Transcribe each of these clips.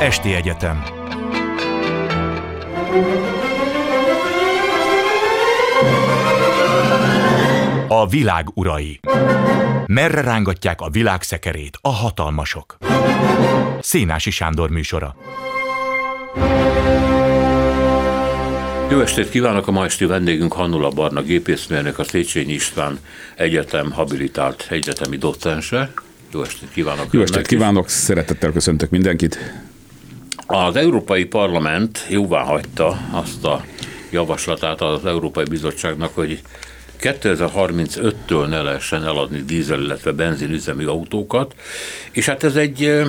Esti Egyetem A világ urai Merre rángatják a világ szekerét a hatalmasok? Szénási Sándor műsora Jó estét kívánok! A ma esti vendégünk Hannula Barna gépészmérnök, a Széchenyi István Egyetem habilitált egyetemi docense. Jó estét kívánok! Jó estét kívánok! Szeretettel köszöntök mindenkit! Az Európai Parlament jóvá hagyta azt a javaslatát az Európai Bizottságnak, hogy 2035-től ne lehessen eladni dízel, illetve benzinüzemű autókat, és hát ez egy,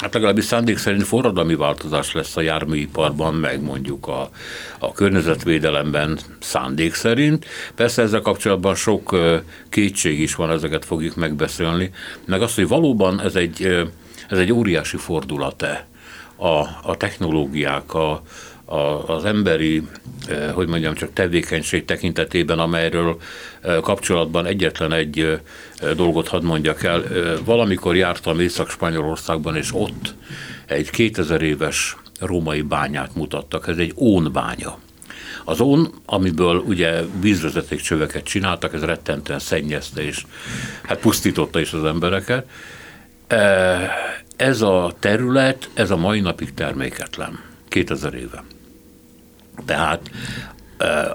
hát legalábbis szándék szerint forradalmi változás lesz a járműiparban, meg mondjuk a, a környezetvédelemben szándék szerint. Persze ezzel kapcsolatban sok kétség is van, ezeket fogjuk megbeszélni, meg azt, hogy valóban ez egy, ez egy óriási fordulat-e a, a technológiák, a, a, az emberi, eh, hogy mondjam, csak tevékenység tekintetében, amelyről eh, kapcsolatban egyetlen egy eh, dolgot hadd mondjak el. Valamikor jártam Észak-Spanyolországban, és ott egy 2000 éves római bányát mutattak. Ez egy ónbánya. Az ón, amiből ugye csöveket csináltak, ez rettentően szennyezte és hát pusztította is az embereket. Ez a terület, ez a mai napig terméketlen. 2000 éve. Tehát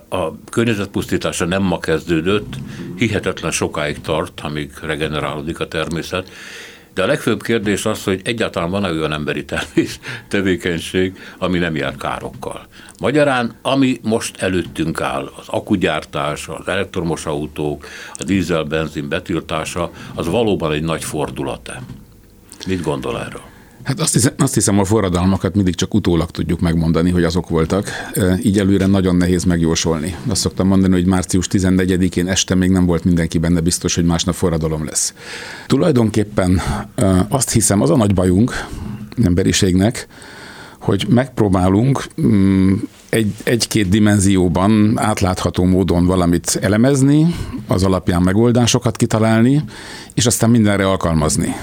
a környezetpusztítása nem ma kezdődött, hihetetlen sokáig tart, amíg regenerálódik a természet, de a legfőbb kérdés az, hogy egyáltalán van-e olyan emberi termés, tevékenység, ami nem jár károkkal. Magyarán, ami most előttünk áll, az akugyártás, az elektromos autók, a dízel-benzin betiltása, az valóban egy nagy fordulat-e. Mit gondol erről? Hát azt hiszem, azt hiszem, a forradalmakat mindig csak utólag tudjuk megmondani, hogy azok voltak. Így előre nagyon nehéz megjósolni. Azt szoktam mondani, hogy március 14-én este még nem volt mindenki benne biztos, hogy másnap forradalom lesz. Tulajdonképpen azt hiszem, az a nagy bajunk emberiségnek, hogy megpróbálunk mm, egy, egy-két dimenzióban átlátható módon valamit elemezni, az alapján megoldásokat kitalálni, és aztán mindenre alkalmazni.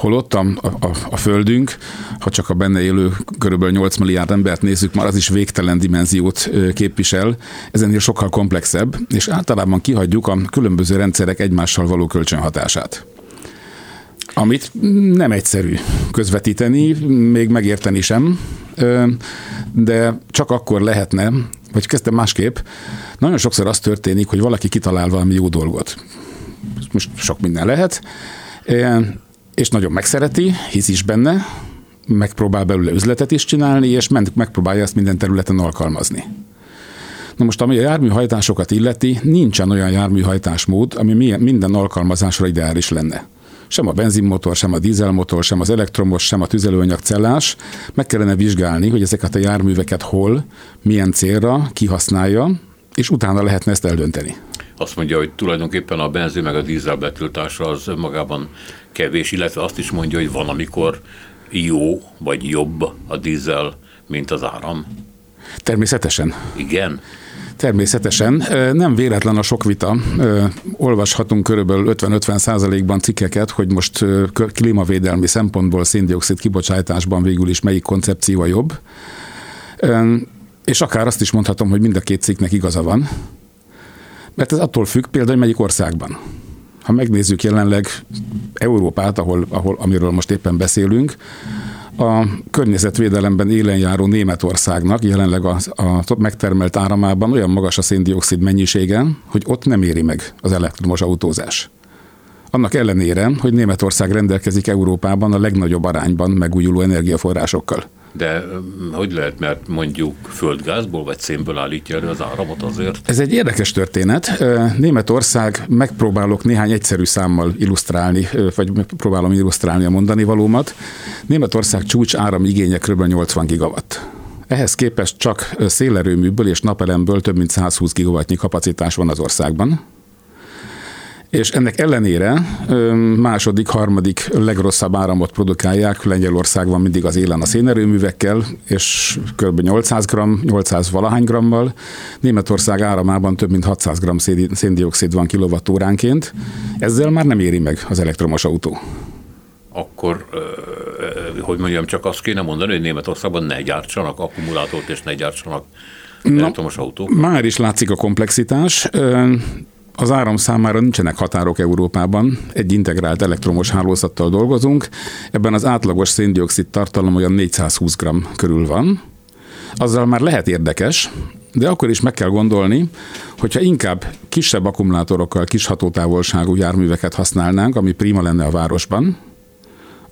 Holott a, a, a Földünk, ha csak a benne élő körülbelül 8 milliárd embert nézzük, már az is végtelen dimenziót képvisel, ez ennél sokkal komplexebb, és általában kihagyjuk a különböző rendszerek egymással való kölcsönhatását. Amit nem egyszerű közvetíteni, még megérteni sem, de csak akkor lehetne, vagy kezdtem másképp, nagyon sokszor az történik, hogy valaki kitalál valami jó dolgot. Most sok minden lehet, és nagyon megszereti, hisz is benne, megpróbál belőle üzletet is csinálni, és megpróbálja ezt minden területen alkalmazni. Na most, ami a járműhajtásokat illeti, nincsen olyan járműhajtásmód, ami minden alkalmazásra ideális lenne. Sem a benzinmotor, sem a dízelmotor, sem az elektromos, sem a tüzelőanyagcellás. Meg kellene vizsgálni, hogy ezeket a járműveket hol, milyen célra kihasználja, és utána lehetne ezt eldönteni azt mondja, hogy tulajdonképpen a benzin meg a dízel betiltása az önmagában kevés, illetve azt is mondja, hogy van, amikor jó vagy jobb a dízel, mint az áram. Természetesen. Igen. Természetesen. Nem véletlen a sok vita. Olvashatunk körülbelül 50-50 százalékban cikkeket, hogy most klímavédelmi szempontból széndiokszid kibocsátásban végül is melyik koncepció a jobb. És akár azt is mondhatom, hogy mind a két cikknek igaza van. Mert ez attól függ például, hogy melyik országban. Ha megnézzük jelenleg Európát, ahol, ahol, amiről most éppen beszélünk, a környezetvédelemben élen járó Németországnak jelenleg a, a megtermelt áramában olyan magas a széndiokszid mennyisége, hogy ott nem éri meg az elektromos autózás. Annak ellenére, hogy Németország rendelkezik Európában a legnagyobb arányban megújuló energiaforrásokkal. De hogy lehet, mert mondjuk földgázból vagy szénből állítja elő az áramot azért? Ez egy érdekes történet. Németország megpróbálok néhány egyszerű számmal illusztrálni, vagy próbálom illusztrálni a mondani valómat. Németország csúcs áramigénye kb. 80 gigawatt. Ehhez képest csak szélerőműből és napelemből több mint 120 gigawattnyi kapacitás van az országban és ennek ellenére második, harmadik legrosszabb áramot produkálják. Lengyelország van mindig az élen a szénerőművekkel, és kb. 800 g, 800 valahány grammal. Németország áramában több mint 600 g széndiokszid van kilovattóránként. Ezzel már nem éri meg az elektromos autó akkor hogy mondjam, csak azt kéne mondani, hogy Németországban ne gyártsanak akkumulátort és ne gyártsanak Na, elektromos autókat. Már is látszik a komplexitás. Az áram számára nincsenek határok Európában, egy integrált elektromos hálózattal dolgozunk, ebben az átlagos széndiokszid tartalom olyan 420 g körül van. Azzal már lehet érdekes, de akkor is meg kell gondolni, hogyha inkább kisebb akkumulátorokkal kis hatótávolságú járműveket használnánk, ami prima lenne a városban,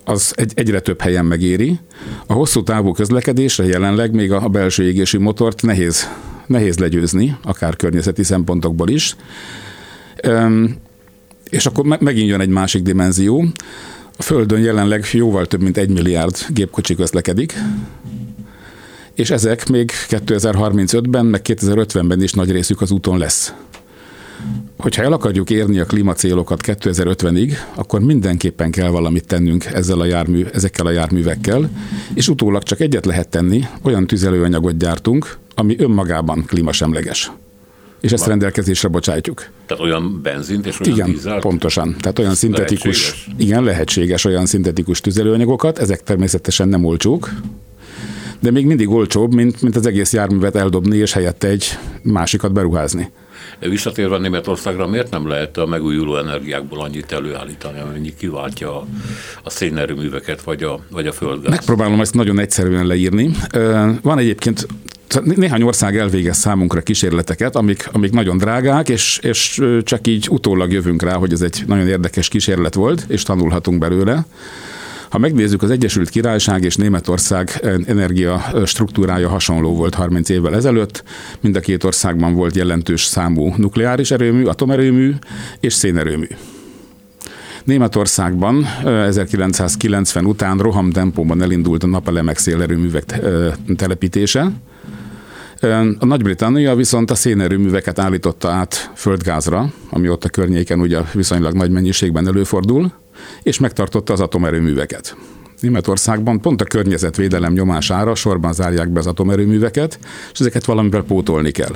az egy, egyre több helyen megéri. A hosszú távú közlekedésre jelenleg még a belső égési motort nehéz, nehéz legyőzni, akár környezeti szempontokból is. És akkor megint jön egy másik dimenzió. A Földön jelenleg jóval több mint egy milliárd gépkocsi közlekedik, és ezek még 2035-ben, meg 2050-ben is nagy részük az úton lesz. Hogyha el akarjuk érni a klímacélokat 2050-ig, akkor mindenképpen kell valamit tennünk ezzel a jármű, ezekkel a járművekkel, és utólag csak egyet lehet tenni, olyan tüzelőanyagot gyártunk, ami önmagában klímasemleges. És ezt rendelkezésre bocsájtjuk. Tehát olyan benzint és olyan Igen, dízelt? pontosan. Tehát olyan szintetikus, lehetséges? igen, lehetséges olyan szintetikus tüzelőanyagokat, ezek természetesen nem olcsók, de még mindig olcsóbb, mint, mint az egész járművet eldobni, és helyette egy másikat beruházni. Visszatérve Németországra, miért nem lehet a megújuló energiákból annyit előállítani, amennyi kiváltja a, a szénerőműveket, vagy a, vagy a földgáz? Megpróbálom ezt nagyon egyszerűen leírni. Van egyébként néhány ország elvégez számunkra kísérleteket, amik, amik nagyon drágák, és, és csak így utólag jövünk rá, hogy ez egy nagyon érdekes kísérlet volt, és tanulhatunk belőle. Ha megnézzük, az Egyesült Királyság és Németország energia struktúrája hasonló volt 30 évvel ezelőtt. Mind a két országban volt jelentős számú nukleáris erőmű, atomerőmű és szénerőmű. Németországban 1990 után rohamtempóban elindult a napelemek szélerőművek telepítése. A Nagy-Britannia viszont a szénerőműveket állította át földgázra, ami ott a környéken ugye viszonylag nagy mennyiségben előfordul és megtartotta az atomerőműveket. Németországban pont a környezetvédelem nyomására sorban zárják be az atomerőműveket, és ezeket valamivel pótolni kell.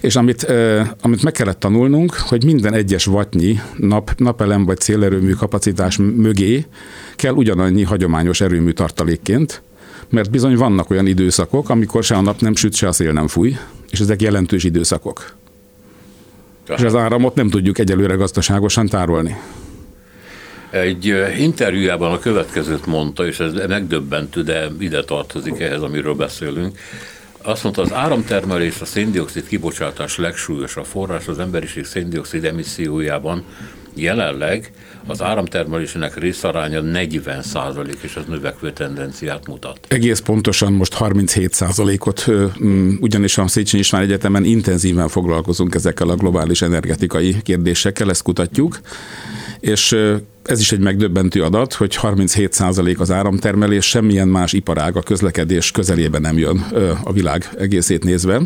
És amit, eh, amit meg kellett tanulnunk, hogy minden egyes vatnyi nap, napelem vagy szélerőmű kapacitás mögé kell ugyanannyi hagyományos erőmű tartalékként, mert bizony vannak olyan időszakok, amikor se a nap nem süt, se a szél nem fúj, és ezek jelentős időszakok. Tehát. És az áramot nem tudjuk egyelőre gazdaságosan tárolni. Egy interjújában a következőt mondta, és ez megdöbbentő, de ide tartozik ehhez, amiről beszélünk. Azt mondta, az áramtermelés a széndiokszid kibocsátás legsúlyosabb forrás az emberiség széndiokszid emissziójában jelenleg az áramtermelésének részaránya 40 százalék, és ez növekvő tendenciát mutat. Egész pontosan most 37 százalékot, ugyanis a Széchenyi István Egyetemen intenzíven foglalkozunk ezekkel a globális energetikai kérdésekkel, ezt kutatjuk, és ez is egy megdöbbentő adat, hogy 37% az áramtermelés, semmilyen más iparág a közlekedés közelében nem jön a világ egészét nézve.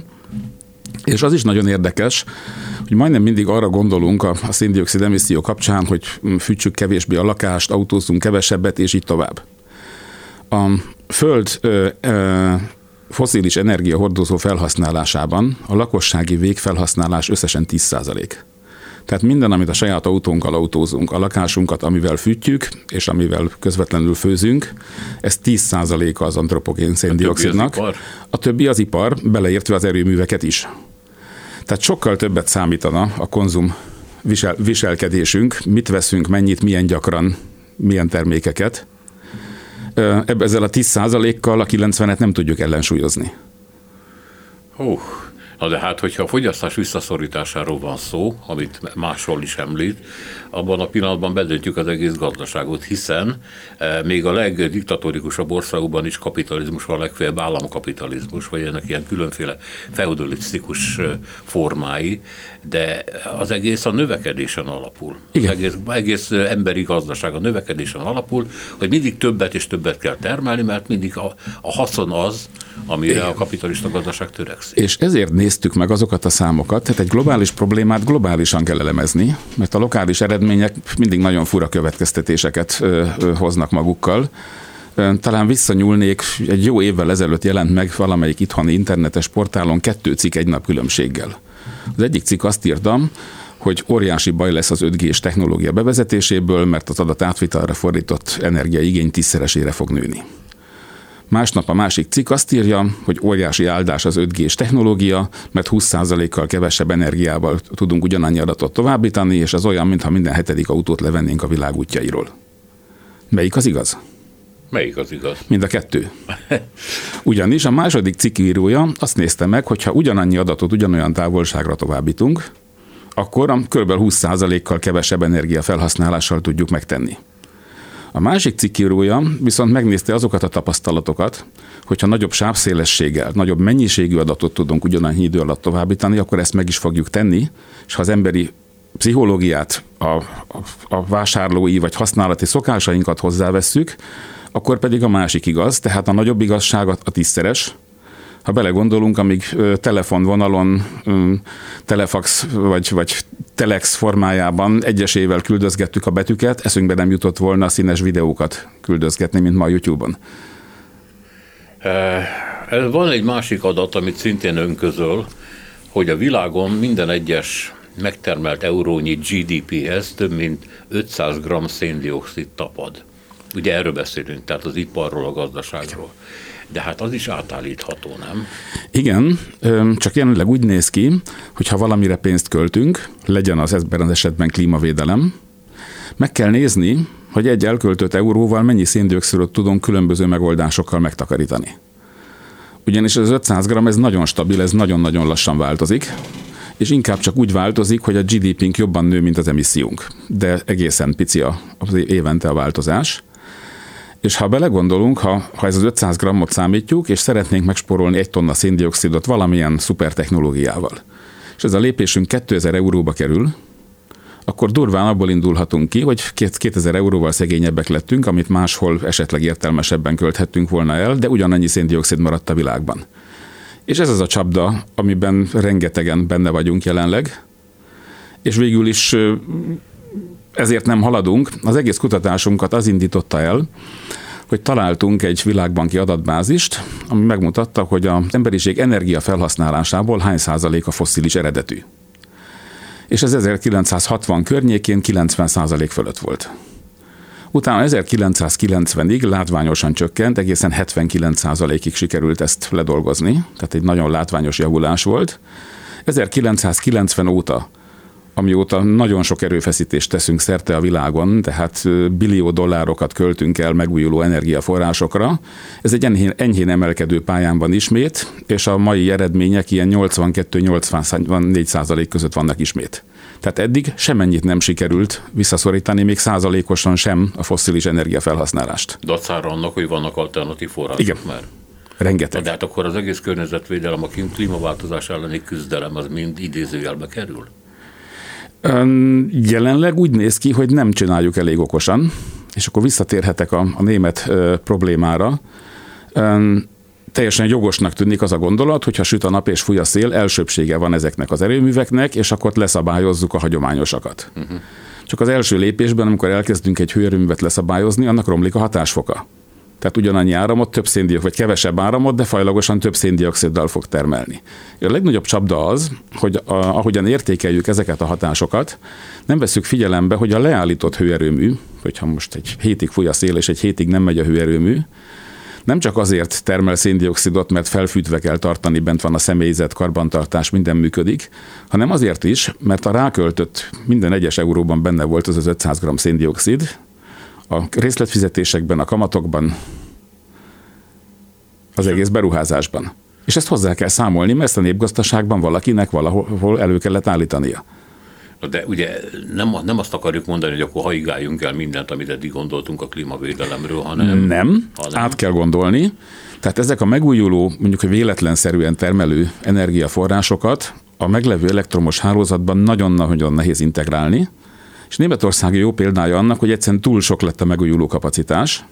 És az is nagyon érdekes, hogy majdnem mindig arra gondolunk a, a széndiokszid emisszió kapcsán, hogy fűtsük kevésbé a lakást, autózzunk kevesebbet, és így tovább. A föld ö, ö, foszilis energiahordozó felhasználásában a lakossági végfelhasználás összesen 10 százalék. Tehát minden, amit a saját autónkkal autózunk, a lakásunkat, amivel fűtjük, és amivel közvetlenül főzünk, ez 10%-a az antropogén széndiokszidnak. A, a többi az ipar, beleértve az erőműveket is. Tehát sokkal többet számítana a konzum visel, viselkedésünk, mit veszünk, mennyit, milyen gyakran, milyen termékeket. Ezzel a 10%-kal a 90-et nem tudjuk ellensúlyozni. Oh. Na de hát, hogyha a fogyasztás visszaszorításáról van szó, amit máshol is említ, abban a pillanatban bedöntjük az egész gazdaságot, hiszen e, még a legdiktatorikusabb országokban is kapitalizmus van, legfeljebb államkapitalizmus, vagy ennek ilyen különféle feudalisztikus e, formái, de az egész a növekedésen alapul. Igen. Az egész, egész emberi gazdaság a növekedésen alapul, hogy mindig többet és többet kell termelni, mert mindig a, a haszon az, amire Igen. a kapitalista gazdaság törekszik. És ezért néztük meg azokat a számokat, tehát egy globális problémát globálisan kell elemezni, mert a lokális eredmények mindig nagyon fura következtetéseket hoznak magukkal. Talán visszanyúlnék, egy jó évvel ezelőtt jelent meg valamelyik itthoni internetes portálon kettő cikk egy nap különbséggel. Az egyik cikk azt írtam, hogy óriási baj lesz az 5G-s technológia bevezetéséből, mert az adat átvitalra fordított energiaigény tízszeresére fog nőni. Másnap a másik cikk azt írja, hogy óriási áldás az 5G-s technológia, mert 20%-kal kevesebb energiával tudunk ugyanannyi adatot továbbítani, és az olyan, mintha minden hetedik autót levennénk a világ útjairól. Melyik az igaz? Melyik az igaz? Mind a kettő. Ugyanis a második cikkírója azt nézte meg, hogy ha ugyanannyi adatot ugyanolyan távolságra továbbítunk, akkor kb. 20%-kal kevesebb energia felhasználással tudjuk megtenni. A másik cikkírója viszont megnézte azokat a tapasztalatokat, hogyha nagyobb sávszélességgel, nagyobb mennyiségű adatot tudunk ugyanannyi idő alatt továbbítani, akkor ezt meg is fogjuk tenni, és ha az emberi pszichológiát, a, a, a vásárlói vagy használati szokásainkat hozzávesszük, akkor pedig a másik igaz, tehát a nagyobb igazság a tízszeres, ha belegondolunk, amíg telefonvonalon, telefax vagy, vagy telex formájában egyesével küldözgettük a betűket, eszünkbe nem jutott volna színes videókat küldözgetni, mint ma a YouTube-on. Van egy másik adat, amit szintén önközöl, hogy a világon minden egyes megtermelt eurónyi GDP-hez több mint 500 g széndiokszid tapad. Ugye erről beszélünk, tehát az iparról, a gazdaságról. De hát az is átállítható, nem? Igen, csak jelenleg úgy néz ki, hogy ha valamire pénzt költünk, legyen az ebben az esetben klímavédelem, meg kell nézni, hogy egy elköltött euróval mennyi széndiokszidot tudunk különböző megoldásokkal megtakarítani. Ugyanis az 500 g ez nagyon stabil, ez nagyon-nagyon lassan változik, és inkább csak úgy változik, hogy a GDP-nk jobban nő, mint az emissziónk. De egészen pici az évente a változás. És ha belegondolunk, ha, ha ez az 500 grammot számítjuk, és szeretnénk megsporolni egy tonna széndiokszidot valamilyen szuper technológiával, és ez a lépésünk 2000 euróba kerül, akkor durván abból indulhatunk ki, hogy 2000 euróval szegényebbek lettünk, amit máshol esetleg értelmesebben költhettünk volna el, de ugyanannyi széndiokszid maradt a világban. És ez az a csapda, amiben rengetegen benne vagyunk jelenleg, és végül is ezért nem haladunk. Az egész kutatásunkat az indította el, hogy találtunk egy világbanki adatbázist, ami megmutatta, hogy az emberiség energia felhasználásából hány százalék a fosszilis eredetű. És ez 1960 környékén 90 százalék fölött volt. Utána 1990-ig látványosan csökkent, egészen 79 százalékig sikerült ezt ledolgozni, tehát egy nagyon látványos javulás volt. 1990 óta amióta nagyon sok erőfeszítést teszünk szerte a világon, tehát billió dollárokat költünk el megújuló energiaforrásokra. Ez egy enyhén, enyhén emelkedő pályán van ismét, és a mai eredmények ilyen 82-84 százalék között vannak ismét. Tehát eddig semennyit nem sikerült visszaszorítani, még százalékosan sem a fosszilis energiafelhasználást. Dacára annak, hogy vannak alternatív források Igen. már. Rengeteg. De hát akkor az egész környezetvédelem, a klímaváltozás elleni küzdelem az mind idézőjelbe kerül? Jelenleg úgy néz ki, hogy nem csináljuk elég okosan, és akkor visszatérhetek a, a német ö, problémára. Ön, teljesen jogosnak tűnik az a gondolat, hogy ha süt a nap és fúj a szél, elsőbsége van ezeknek az erőműveknek, és akkor leszabályozzuk a hagyományosakat. Uh-huh. Csak az első lépésben, amikor elkezdünk egy hőerőművet leszabályozni, annak romlik a hatásfoka. Tehát ugyanannyi áramot, több széndiokszid, vagy kevesebb áramot, de fajlagosan több széndioksziddal fog termelni. A legnagyobb csapda az, hogy a, ahogyan értékeljük ezeket a hatásokat, nem veszük figyelembe, hogy a leállított hőerőmű, hogyha most egy hétig fúj a szél, és egy hétig nem megy a hőerőmű, nem csak azért termel széndiokszidot, mert felfűtve kell tartani, bent van a személyzet, karbantartás, minden működik, hanem azért is, mert a ráköltött minden egyes euróban benne volt az az 500 g széndiokszid, a részletfizetésekben, a kamatokban, az egész beruházásban. És ezt hozzá kell számolni, mert ezt a népgazdaságban valakinek valahol elő kellett állítania. De ugye nem, nem azt akarjuk mondani, hogy akkor haigáljunk el mindent, amit eddig gondoltunk a klímavédelemről, hanem... Nem, hanem... át kell gondolni. Tehát ezek a megújuló, mondjuk, véletlenszerűen termelő energiaforrásokat a meglevő elektromos hálózatban nagyon-nagyon nehéz integrálni, és Németország jó példája annak, hogy egyszerűen túl sok lett a megújuló kapacitás.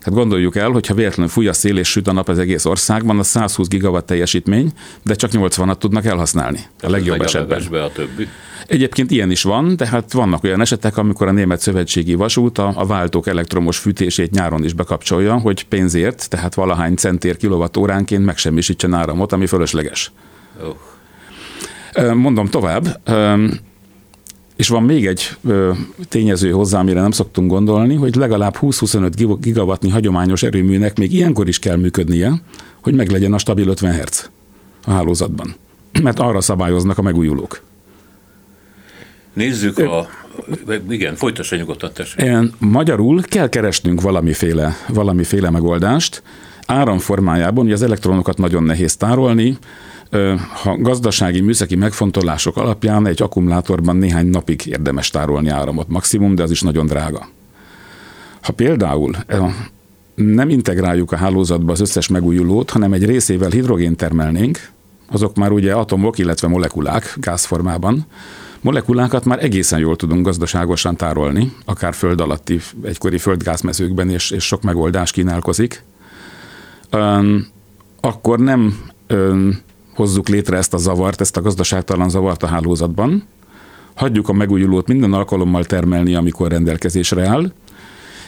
Hát gondoljuk el, hogy ha véletlenül fúj a szél és süt a nap az egész országban, az 120 gigawatt teljesítmény, de csak 80-at tudnak elhasználni. A legjobb Ez esetben. A, a többi. Egyébként ilyen is van, de hát vannak olyan esetek, amikor a Német Szövetségi Vasút a, a váltók elektromos fűtését nyáron is bekapcsolja, hogy pénzért, tehát valahány centér kilovattóránként megsemmisítsen áramot, ami fölösleges. Oh. Mondom tovább, És van még egy ö, tényező hozzá, amire nem szoktunk gondolni, hogy legalább 20-25 gigawattnyi hagyományos erőműnek még ilyenkor is kell működnie, hogy meglegyen a stabil 50 Hz a hálózatban. Mert arra szabályoznak a megújulók. Nézzük a... Igen, folytassa nyugodtan, tessék. Magyarul kell keresnünk valamiféle, valamiféle megoldást, áramformájában, ugye az elektronokat nagyon nehéz tárolni, ha gazdasági, műszaki megfontolások alapján egy akkumulátorban néhány napig érdemes tárolni áramot maximum, de az is nagyon drága. Ha például nem integráljuk a hálózatba az összes megújulót, hanem egy részével hidrogén termelnénk, azok már ugye atomok, illetve molekulák gázformában, molekulákat már egészen jól tudunk gazdaságosan tárolni, akár föld alatti egykori földgázmezőkben, és, és sok megoldás kínálkozik. Akkor nem hozzuk létre ezt a zavart, ezt a gazdaságtalan zavart a hálózatban, hagyjuk a megújulót minden alkalommal termelni, amikor rendelkezésre áll,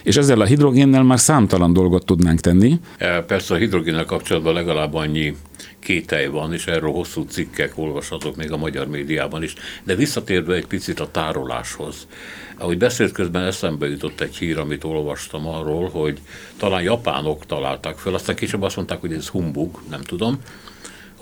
és ezzel a hidrogénnel már számtalan dolgot tudnánk tenni. E, persze a hidrogénnel kapcsolatban legalább annyi kételj van, és erről hosszú cikkek olvashatók még a magyar médiában is. De visszatérve egy picit a tároláshoz. Ahogy beszélt közben eszembe jutott egy hír, amit olvastam arról, hogy talán japánok találták fel, aztán később azt mondták, hogy ez humbug, nem tudom,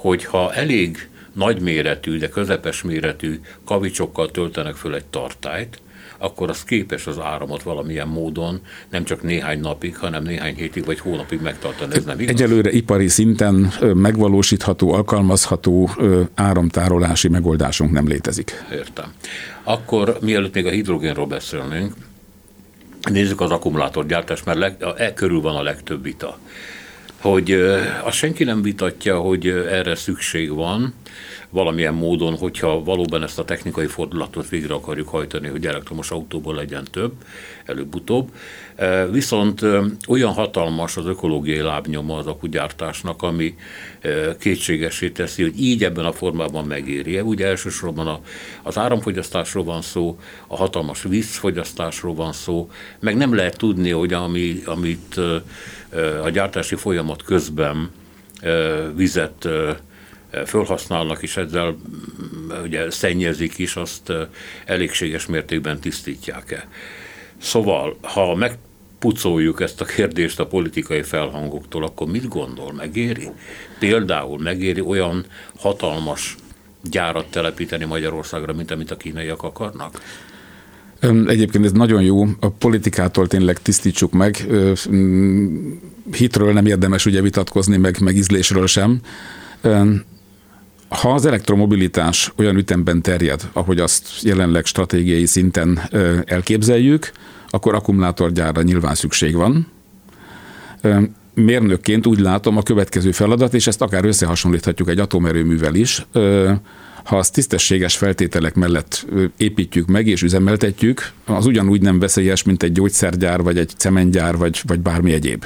hogyha elég nagyméretű, de közepes méretű kavicsokkal töltenek föl egy tartályt, akkor az képes az áramot valamilyen módon nem csak néhány napig, hanem néhány hétig vagy hónapig megtartani. Ez nem igaz? Egyelőre ipari szinten megvalósítható, alkalmazható áramtárolási megoldásunk nem létezik. Értem. Akkor mielőtt még a hidrogénról beszélnénk, nézzük az akkumulátorgyártást, mert leg, e körül van a legtöbb vita hogy azt senki nem vitatja, hogy erre szükség van, valamilyen módon, hogyha valóban ezt a technikai fordulatot végre akarjuk hajtani, hogy elektromos autóból legyen több, előbb-utóbb. Viszont olyan hatalmas az ökológiai lábnyoma az akugyártásnak, ami kétségesé teszi, hogy így ebben a formában megéri. Ugye elsősorban az áramfogyasztásról van szó, a hatalmas vízfogyasztásról van szó, meg nem lehet tudni, hogy ami, amit a gyártási folyamat közben vizet felhasználnak, és ezzel ugye szennyezik is, azt elégséges mértékben tisztítják-e. Szóval, ha megpucoljuk ezt a kérdést a politikai felhangoktól, akkor mit gondol, megéri? Például megéri olyan hatalmas gyárat telepíteni Magyarországra, mint amit a kínaiak akarnak? Egyébként ez nagyon jó, a politikától tényleg tisztítsuk meg. Hitről nem érdemes ugye vitatkozni, meg, meg ízlésről sem. Ha az elektromobilitás olyan ütemben terjed, ahogy azt jelenleg stratégiai szinten elképzeljük, akkor akkumulátorgyárra nyilván szükség van. Mérnökként úgy látom a következő feladat, és ezt akár összehasonlíthatjuk egy atomerőművel is, ha azt tisztességes feltételek mellett építjük meg és üzemeltetjük, az ugyanúgy nem veszélyes, mint egy gyógyszergyár, vagy egy cementgyár, vagy, vagy bármi egyéb.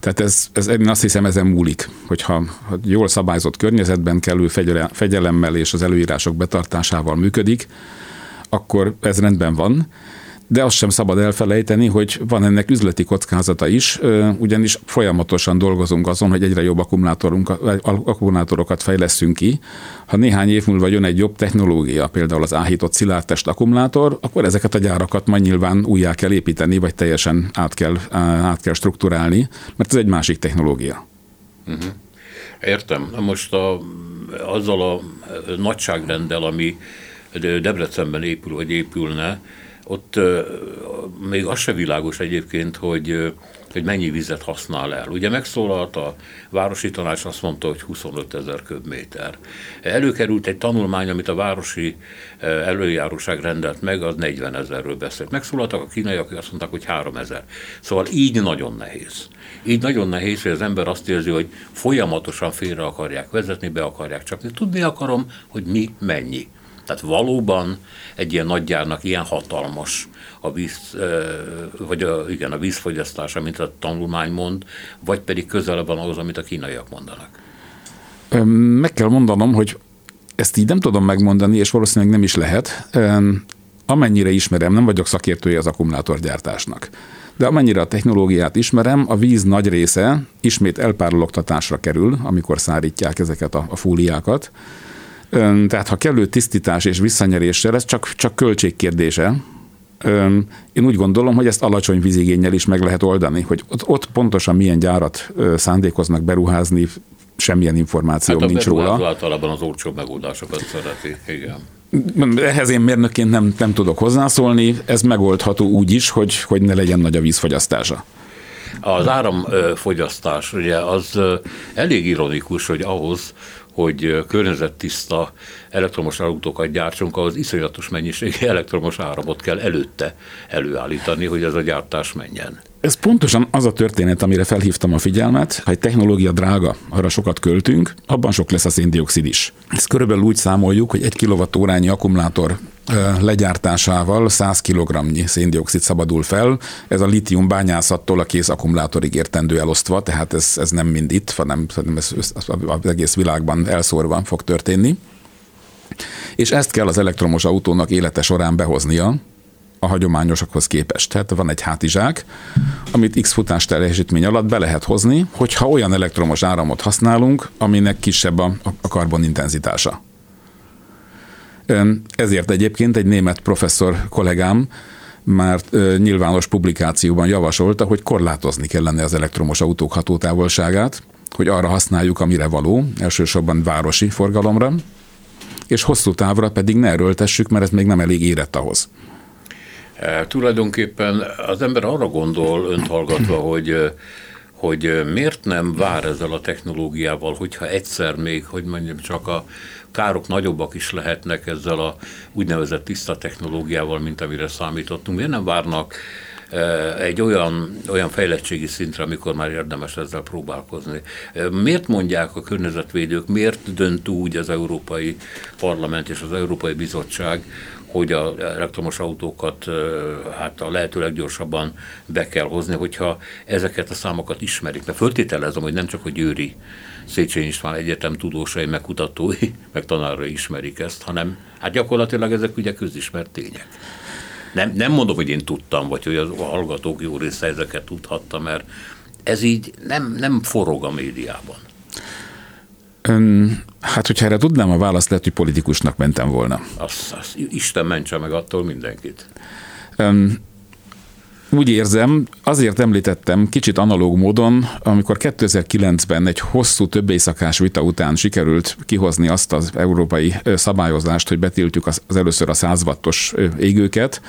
Tehát ez, ez, én azt hiszem ezen múlik, hogyha ha jól szabályzott környezetben kellő fegyelemmel és az előírások betartásával működik, akkor ez rendben van de azt sem szabad elfelejteni, hogy van ennek üzleti kockázata is, ugyanis folyamatosan dolgozunk azon, hogy egyre jobb akkumulátorokat fejleszünk ki. Ha néhány év múlva jön egy jobb technológia, például az áhított szilárdtest akkumulátor, akkor ezeket a gyárakat majd nyilván újjá kell építeni, vagy teljesen át kell, át kell strukturálni, mert ez egy másik technológia. Uh-huh. Értem. Most a, azzal a nagyságrenddel, ami Debrecenben épül, vagy épülne, ott még az se világos egyébként, hogy hogy mennyi vizet használ el. Ugye megszólalt a városi tanács, azt mondta, hogy 25 ezer köbméter. Előkerült egy tanulmány, amit a városi előjáróság rendelt meg, az 40 ezerről beszélt. Megszólaltak a kínaiak, akik azt mondták, hogy 3 ezer. Szóval így nagyon nehéz. Így nagyon nehéz, hogy az ember azt érzi, hogy folyamatosan félre akarják vezetni, be akarják csapni. Tudni akarom, hogy mi mennyi. Tehát valóban egy ilyen nagygyárnak ilyen hatalmas a víz, vagy a, igen, a vízfogyasztása, mint a tanulmány mond, vagy pedig közelebb van ahhoz, amit a kínaiak mondanak? Meg kell mondanom, hogy ezt így nem tudom megmondani, és valószínűleg nem is lehet. Amennyire ismerem, nem vagyok szakértője az akkumulátorgyártásnak. De amennyire a technológiát ismerem, a víz nagy része ismét elpárologtatásra kerül, amikor szárítják ezeket a, a fóliákat Tehát ha kellő tisztítás és visszanyeréssel, ez csak, csak költségkérdése, én úgy gondolom, hogy ezt alacsony vízigényel is meg lehet oldani, hogy ott, ott pontosan milyen gyárat szándékoznak beruházni, semmilyen információ hát nincs róla. általában az olcsó megoldásokat szereti, igen. Ehhez én mérnökként nem, nem tudok hozzászólni, ez megoldható úgy is, hogy, hogy ne legyen nagy a vízfogyasztása. Az áramfogyasztás, ugye az elég ironikus, hogy ahhoz, hogy környezettiszta elektromos autókat gyártsunk, ahhoz iszonyatos mennyiségű elektromos áramot kell előtte előállítani, hogy ez a gyártás menjen. Ez pontosan az a történet, amire felhívtam a figyelmet. Ha egy technológia drága, arra sokat költünk, abban sok lesz a széndiokszid is. Ezt körülbelül úgy számoljuk, hogy egy kilovattórányi akkumulátor legyártásával 100 kg széndiokszid szabadul fel. Ez a litium bányászattól a kész akkumulátorig értendő elosztva, tehát ez, ez nem mind itt, hanem, ez az egész világban elszórva fog történni. És ezt kell az elektromos autónak élete során behoznia, a hagyományosokhoz képest. Tehát van egy hátizsák, amit X futás teljesítmény alatt be lehet hozni, hogyha olyan elektromos áramot használunk, aminek kisebb a, a karbonintenzitása. Ezért egyébként egy német professzor kollégám már nyilvános publikációban javasolta, hogy korlátozni kellene az elektromos autók hatótávolságát, hogy arra használjuk, amire való, elsősorban városi forgalomra, és hosszú távra pedig ne erőltessük, mert ez még nem elég érett ahhoz. E, tulajdonképpen az ember arra gondol, önt hallgatva, hogy hogy miért nem vár ezzel a technológiával, hogyha egyszer még, hogy mondjam, csak a károk nagyobbak is lehetnek ezzel a úgynevezett tiszta technológiával, mint amire számítottunk. Miért nem várnak egy olyan, olyan fejlettségi szintre, amikor már érdemes ezzel próbálkozni. Miért mondják a környezetvédők, miért dönt úgy az Európai Parlament és az Európai Bizottság, hogy a elektromos autókat hát a lehető leggyorsabban be kell hozni, hogyha ezeket a számokat ismerik. Mert föltételezem, hogy nem csak a Győri Széchenyi István egyetem tudósai, meg kutatói, meg tanárai ismerik ezt, hanem hát gyakorlatilag ezek ugye közismert tények. Nem, nem mondom, hogy én tudtam, vagy hogy a hallgatók jó része ezeket tudhatta, mert ez így nem, nem forog a médiában. Ön, hát, hogyha erre tudnám a választ, lehet, hogy politikusnak mentem volna. Azt, azt Isten mentse meg attól mindenkit. Ön, úgy érzem, azért említettem kicsit analóg módon, amikor 2009-ben egy hosszú több éjszakás vita után sikerült kihozni azt az európai szabályozást, hogy betiltjuk az, az először a 100 wattos égőket,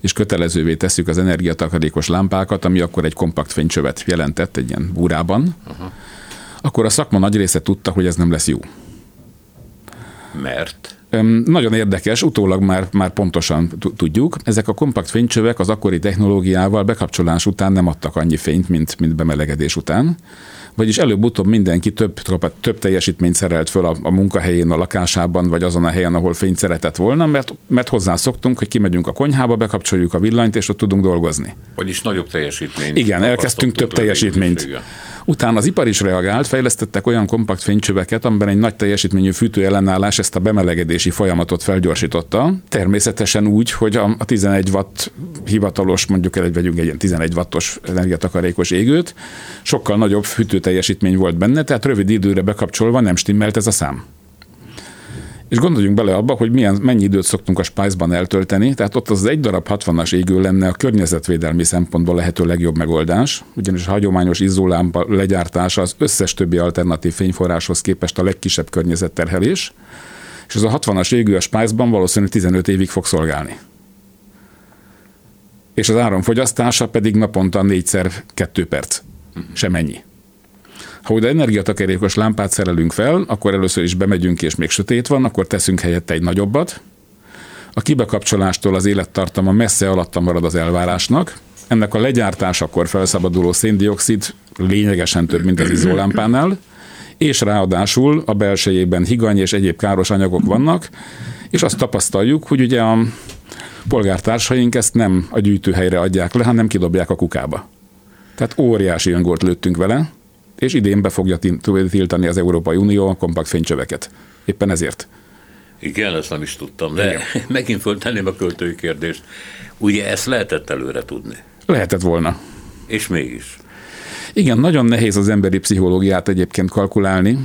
és kötelezővé tesszük az energiatakarékos lámpákat, ami akkor egy kompakt fénycsövet jelentett egy ilyen búrában. Uh-huh akkor a szakma nagy része tudta, hogy ez nem lesz jó. Mert? Nagyon érdekes, utólag már, már pontosan tudjuk. Ezek a kompakt fénycsövek az akkori technológiával bekapcsolás után nem adtak annyi fényt, mint, mint bemelegedés után. Vagyis előbb-utóbb mindenki több, több teljesítményt szerelt föl a, a munkahelyén, a lakásában, vagy azon a helyen, ahol fényt szeretett volna, mert, mert hozzászoktunk, hogy kimegyünk a konyhába, bekapcsoljuk a villanyt, és ott tudunk dolgozni. Vagyis nagyobb teljesítményt. Igen, elkezdtünk több teljesítményt. Utána az ipar is reagált, fejlesztettek olyan kompakt fénycsöveket, amiben egy nagy teljesítményű fűtőellenállás ezt a bemelegedési folyamatot felgyorsította. Természetesen úgy, hogy a, 11 watt hivatalos, mondjuk el, vegyünk egy ilyen 11 wattos energiatakarékos égőt, sokkal nagyobb fűtőteljesítmény volt benne, tehát rövid időre bekapcsolva nem stimmelt ez a szám. És gondoljunk bele abba, hogy milyen, mennyi időt szoktunk a Spice-ban eltölteni, tehát ott az egy darab 60-as égő lenne a környezetvédelmi szempontból lehető legjobb megoldás, ugyanis a hagyományos izzólámpa legyártása az összes többi alternatív fényforráshoz képest a legkisebb környezetterhelés, és az a 60-as égő a Spice-ban valószínűleg 15 évig fog szolgálni. És az áramfogyasztása pedig naponta négyszer 2 perc. Semennyi. Ha oda energiatakarékos lámpát szerelünk fel, akkor először is bemegyünk, és még sötét van, akkor teszünk helyette egy nagyobbat. A kibekapcsolástól az élettartama messze alatta marad az elvárásnak. Ennek a legyártásakor felszabaduló széndiokszid lényegesen több, mint az izzólámpánál, és ráadásul a belsejében higany és egyéb káros anyagok vannak, és azt tapasztaljuk, hogy ugye a polgártársaink ezt nem a gyűjtőhelyre adják le, hanem kidobják a kukába. Tehát óriási öngort lőttünk vele, és idén be fogja tiltani az Európai Unió a kompakt fénycsöveket. Éppen ezért. Igen, ezt nem is tudtam, de Igen. megint föltenném a költői kérdést. Ugye ezt lehetett előre tudni? Lehetett volna. És mégis? Igen, nagyon nehéz az emberi pszichológiát egyébként kalkulálni.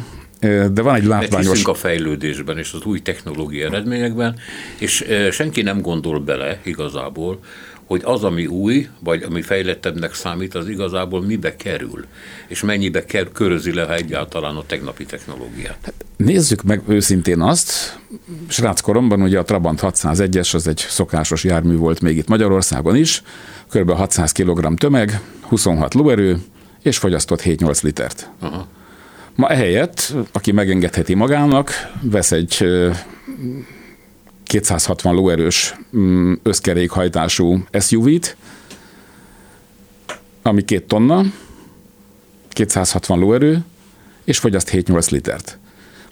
de van egy látványos... Mert a fejlődésben és az új technológiai eredményekben, és senki nem gondol bele igazából, hogy az, ami új, vagy ami fejlettebbnek számít, az igazából mibe kerül, és mennyibe kerül, körözi le, ha egyáltalán a tegnapi technológiát. Hát nézzük meg őszintén azt, srác koromban ugye a Trabant 601-es az egy szokásos jármű volt még itt Magyarországon is, kb. 600 kg tömeg, 26 lóerő, és fogyasztott 7-8 litert. Aha. Ma ehelyett, aki megengedheti magának, vesz egy 260 lóerős mm, összkerékhajtású SUV-t, ami két tonna, 260 lóerő, és fogyaszt 7-8 litert.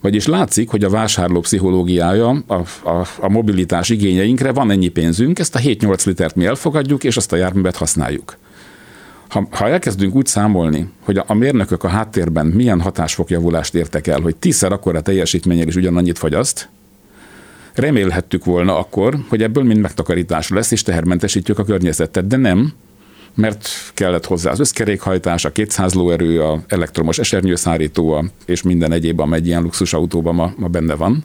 Vagyis látszik, hogy a vásárló pszichológiája, a, a, a mobilitás igényeinkre van ennyi pénzünk, ezt a 7-8 litert mi elfogadjuk, és azt a járművet használjuk. Ha, ha elkezdünk úgy számolni, hogy a, a mérnökök a háttérben milyen hatásfokjavulást értek el, hogy tízszer akkora teljesítménnyel is ugyanannyit fogyaszt, remélhettük volna akkor, hogy ebből mind megtakarítás lesz, és tehermentesítjük a környezetet, de nem, mert kellett hozzá az összkerékhajtás, a 200 lóerő, a elektromos esernyőszárító, és minden egyéb, amely egy ilyen luxusautóban ma, ma benne van.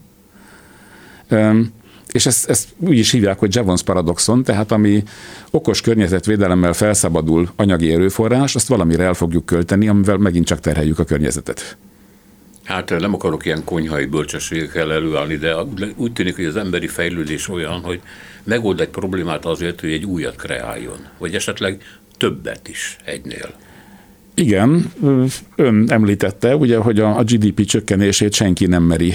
És ezt, ezt úgy is hívják, hogy Jevons paradoxon, tehát ami okos környezetvédelemmel felszabadul anyagi erőforrás, azt valamire el fogjuk költeni, amivel megint csak terheljük a környezetet. Hát nem akarok ilyen konyhai bölcsességekkel előállni, de úgy tűnik, hogy az emberi fejlődés olyan, hogy megold egy problémát azért, hogy egy újat kreáljon, vagy esetleg többet is egynél. Igen, ön említette, ugye, hogy a GDP csökkenését senki nem meri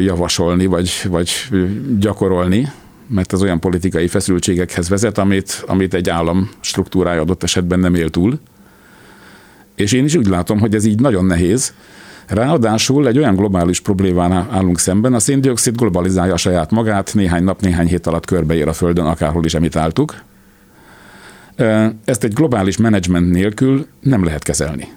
javasolni, vagy, vagy gyakorolni, mert ez olyan politikai feszültségekhez vezet, amit, amit egy állam struktúrája adott esetben nem él túl. És én is úgy látom, hogy ez így nagyon nehéz. Ráadásul egy olyan globális problémán állunk szemben, a széndiokszid globalizálja saját magát, néhány nap, néhány hét alatt körbeér a Földön, akárhol is emitáltuk. Ezt egy globális menedzsment nélkül nem lehet kezelni.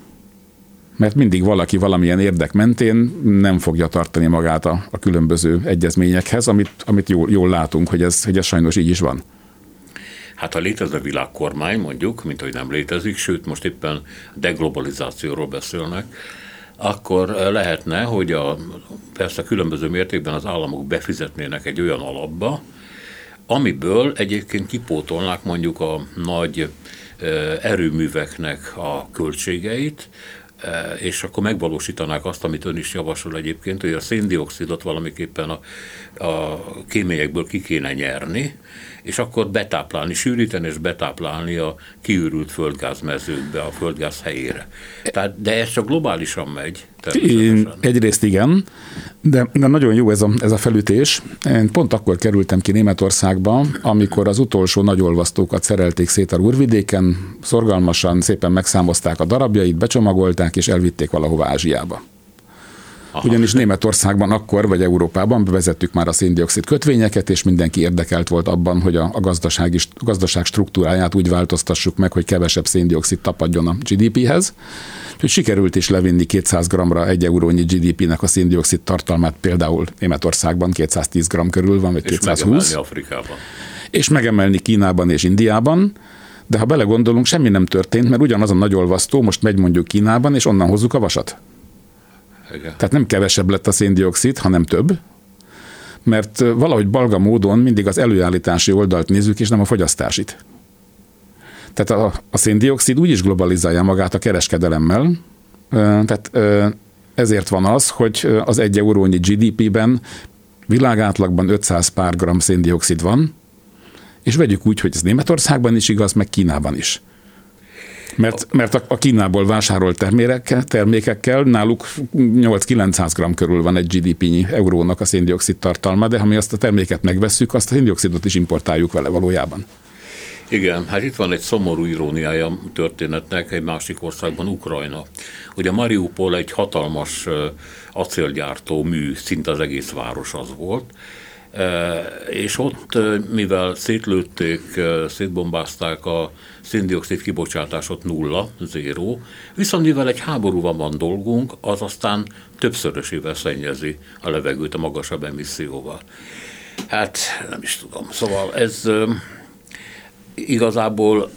Mert mindig valaki valamilyen érdek mentén nem fogja tartani magát a, a különböző egyezményekhez, amit, amit jól, jól látunk, hogy ez, hogy ez sajnos így is van. Hát ha létezne világkormány, mondjuk, mint hogy nem létezik, sőt most éppen deglobalizációról beszélnek, akkor lehetne, hogy a, persze különböző mértékben az államok befizetnének egy olyan alapba, amiből egyébként kipótolnák mondjuk a nagy erőműveknek a költségeit, és akkor megvalósítanák azt, amit ön is javasol egyébként, hogy a széndiokszidot valamiképpen a, a kéményekből ki kéne nyerni, és akkor betáplálni, sűríteni és betáplálni a kiürült földgázmezőkbe, a földgáz helyére. Tehát, de ez csak globálisan megy. Egyrészt igen, de, de nagyon jó ez a, ez a felütés. Én pont akkor kerültem ki Németországba, amikor az utolsó nagyolvasztókat szerelték szét a Rúrvidéken, szorgalmasan szépen megszámozták a darabjait, becsomagolták és elvitték valahova Ázsiába. Aha. Ugyanis Németországban akkor, vagy Európában bevezettük már a széndiokszid kötvényeket, és mindenki érdekelt volt abban, hogy a, a gazdaság, is, a gazdaság struktúráját úgy változtassuk meg, hogy kevesebb széndiokszid tapadjon a GDP-hez. Úgyhogy sikerült is levinni 200 g-ra egy eurónyi GDP-nek a széndiokszid tartalmát, például Németországban 210 g körül van, vagy és 220. Afrikában. És megemelni Kínában és Indiában, de ha belegondolunk, semmi nem történt, mert ugyanaz a nagy olvasztó most megy mondjuk Kínában, és onnan hozzuk a vasat. Igen. Tehát nem kevesebb lett a széndiokszid, hanem több, mert valahogy balga módon mindig az előállítási oldalt nézzük, és nem a fogyasztásit. Tehát a, a széndiokszid úgy is globalizálja magát a kereskedelemmel, tehát ezért van az, hogy az egy eurónyi GDP-ben világátlagban 500 pár gram széndiokszid van, és vegyük úgy, hogy ez Németországban is igaz, meg Kínában is. Mert, mert a Kínából vásárolt termékekkel, termékekkel náluk 8-900 g körül van egy GDP-nyi eurónak a széndiokszid tartalma, de ha mi azt a terméket megvesszük, azt a széndiokszidot is importáljuk vele valójában. Igen, hát itt van egy szomorú iróniája történetnek egy másik országban, Ukrajna. Ugye Mariupol egy hatalmas acélgyártó mű, szinte az egész város az volt, és ott, mivel szétlőtték, szétbombázták a széndiokszid kibocsátásot nulla, zéró, viszont mivel egy háborúban van dolgunk, az aztán többszörösével szennyezi a levegőt a magasabb emisszióval. Hát nem is tudom. Szóval ez igazából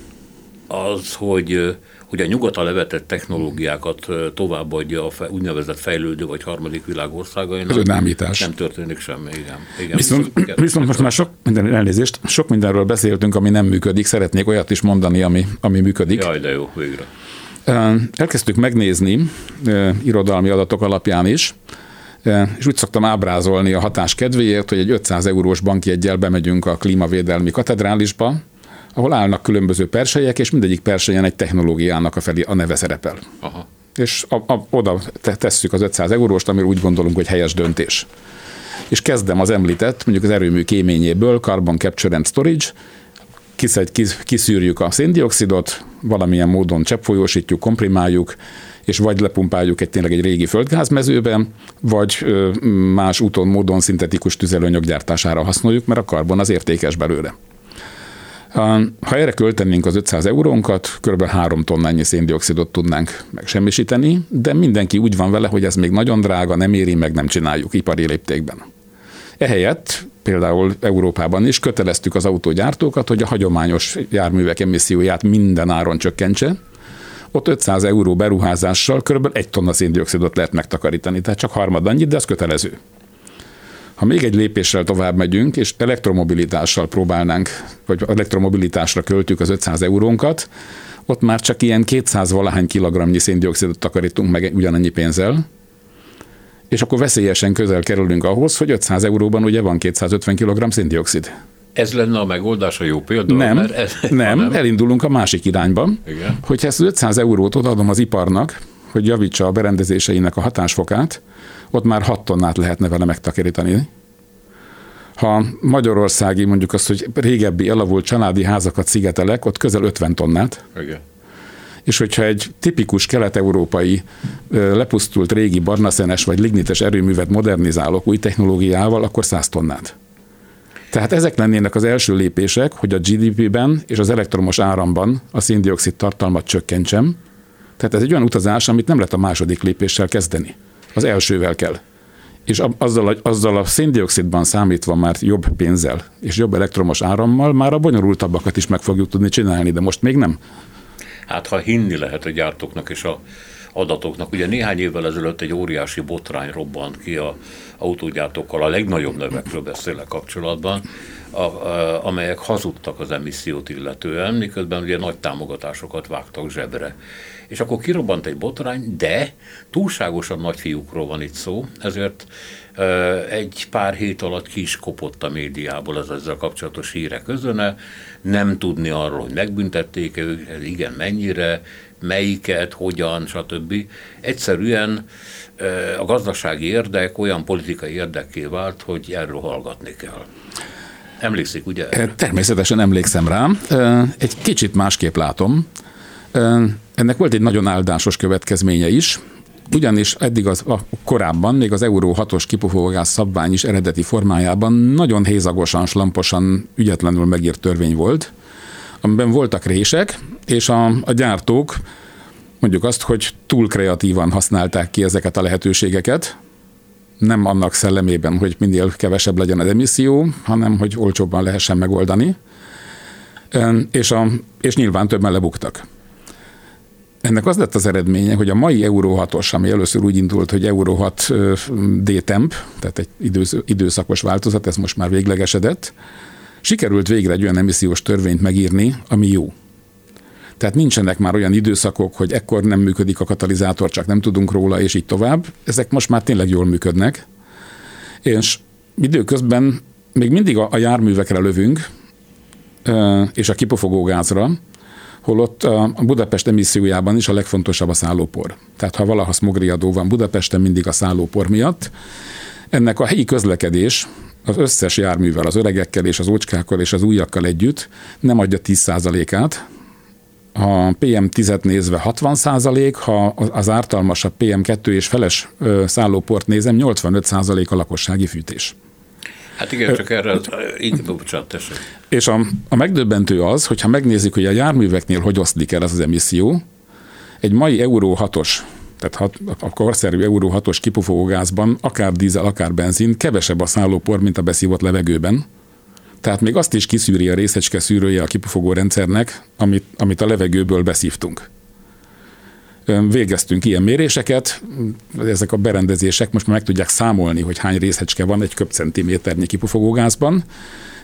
az, hogy hogy a nyugata levetett technológiákat továbbadja a úgynevezett fejlődő vagy harmadik világ országainak. Ez Nem történik semmi, igen. igen viszont, viszont, viszont most már sok minden elnézést, sok mindenről beszéltünk, ami nem működik. Szeretnék olyat is mondani, ami, ami működik. Jaj, de jó, végre. Elkezdtük megnézni irodalmi adatok alapján is, és úgy szoktam ábrázolni a hatás kedvéért, hogy egy 500 eurós bankjegyel bemegyünk a klímavédelmi katedrálisba, ahol állnak különböző perselyek, és mindegyik perselyen egy technológiának a, felé a neve szerepel. Aha. És a, a, oda tesszük az 500 euróst, amire úgy gondolunk, hogy helyes döntés. És kezdem az említett, mondjuk az erőmű kéményéből, Carbon Capture and Storage, kiszegy, kiszűrjük a széndiokszidot, valamilyen módon cseppfolyósítjuk, komprimáljuk, és vagy lepumpáljuk egy tényleg egy régi földgázmezőben, vagy más úton, módon szintetikus tüzelőanyag gyártására használjuk, mert a karbon az értékes belőle. Ha erre költenénk az 500 eurónkat, kb. 3 tonnányi széndiokszidot tudnánk megsemmisíteni, de mindenki úgy van vele, hogy ez még nagyon drága, nem éri, meg nem csináljuk ipari léptékben. Ehelyett például Európában is köteleztük az autógyártókat, hogy a hagyományos járművek emisszióját minden áron csökkentse, ott 500 euró beruházással kb. egy tonna széndiokszidot lehet megtakarítani, tehát csak harmad annyit, de ez kötelező. Ha még egy lépéssel tovább megyünk, és elektromobilitással próbálnánk, vagy elektromobilitásra költjük az 500 eurónkat, ott már csak ilyen 200 valahány kilogramnyi széndiokszidot takarítunk meg ugyanannyi pénzzel, és akkor veszélyesen közel kerülünk ahhoz, hogy 500 euróban ugye van 250 kg széndiokszid. Ez lenne a megoldás, a jó példa? Nem, mert ez, nem, nem, elindulunk a másik irányba. Igen. Hogyha ezt az 500 eurót odaadom az iparnak, hogy javítsa a berendezéseinek a hatásfokát, ott már 6 tonnát lehetne vele megtakarítani. Ha magyarországi, mondjuk azt, hogy régebbi elavult családi házakat szigetelek, ott közel 50 tonnát. Igen. És hogyha egy tipikus kelet-európai lepusztult régi barnaszenes vagy lignites erőművet modernizálok új technológiával, akkor 100 tonnát. Tehát ezek lennének az első lépések, hogy a GDP-ben és az elektromos áramban a széndiokszid tartalmat csökkentsem. Tehát ez egy olyan utazás, amit nem lehet a második lépéssel kezdeni. Az elsővel kell. És azzal a, azzal a széndiokszidban számítva már jobb pénzzel és jobb elektromos árammal már a bonyolultabbakat is meg fogjuk tudni csinálni, de most még nem. Hát ha hinni lehet a gyártóknak és a adatoknak. Ugye néhány évvel ezelőtt egy óriási botrány robbant ki a autógyártókkal, a legnagyobb nevekről beszélek kapcsolatban, a, a, amelyek hazudtak az emissziót illetően, miközben ugye nagy támogatásokat vágtak zsebre. És akkor kirobbant egy botrány, de túlságosan nagy fiúkról van itt szó, ezért egy pár hét alatt ki is kopott a médiából az ezzel kapcsolatos hírek közöne, nem tudni arról, hogy megbüntették őket, igen, mennyire, melyiket, hogyan, stb. Egyszerűen a gazdasági érdek olyan politikai érdeké vált, hogy erről hallgatni kell. Emlékszik, ugye? Természetesen emlékszem rám. Egy kicsit másképp látom. Ennek volt egy nagyon áldásos következménye is, ugyanis eddig az, a, korábban, még az Euró 6-os kipufogás szabvány is eredeti formájában nagyon hézagosan, slamposan, ügyetlenül megírt törvény volt, amiben voltak rések, és a, a gyártók mondjuk azt, hogy túl kreatívan használták ki ezeket a lehetőségeket, nem annak szellemében, hogy minél kevesebb legyen az emisszió, hanem hogy olcsóbban lehessen megoldani, és, a, és nyilván többen lebuktak. Ennek az lett az eredménye, hogy a mai Euró 6-os, ami először úgy indult, hogy Euró 6 D-temp, tehát egy időszakos változat, ez most már véglegesedett, sikerült végre egy olyan emissziós törvényt megírni, ami jó. Tehát nincsenek már olyan időszakok, hogy ekkor nem működik a katalizátor, csak nem tudunk róla, és így tovább. Ezek most már tényleg jól működnek. És időközben még mindig a, járművekre lövünk, és a kipufogógázra, holott a Budapest emissziójában is a legfontosabb a szállópor. Tehát ha valaha smogriadó van Budapesten, mindig a szállópor miatt. Ennek a helyi közlekedés az összes járművel, az öregekkel és az ócskákkal és az újakkal együtt nem adja 10%-át, a PM10-et nézve 60 százalék, ha az ártalmasabb PM2 és feles szállóport nézem, 85 százalék a lakossági fűtés. Hát igen, csak erre, igen, bocsánat, tessék. És a, a megdöbbentő az, hogyha megnézzük, hogy a járműveknél hogy oszlik el ez az emisszió, egy mai Euró 6-os, tehát hat, a korszerű Euró 6-os kipufogógázban, akár dízel, akár benzin, kevesebb a szállópor, mint a beszívott levegőben. Tehát még azt is kiszűri a részecske szűrője a kipufogó rendszernek, amit, amit a levegőből beszívtunk. Végeztünk ilyen méréseket, ezek a berendezések most már meg tudják számolni, hogy hány részecske van egy köbcentiméternyi kipufogógázban,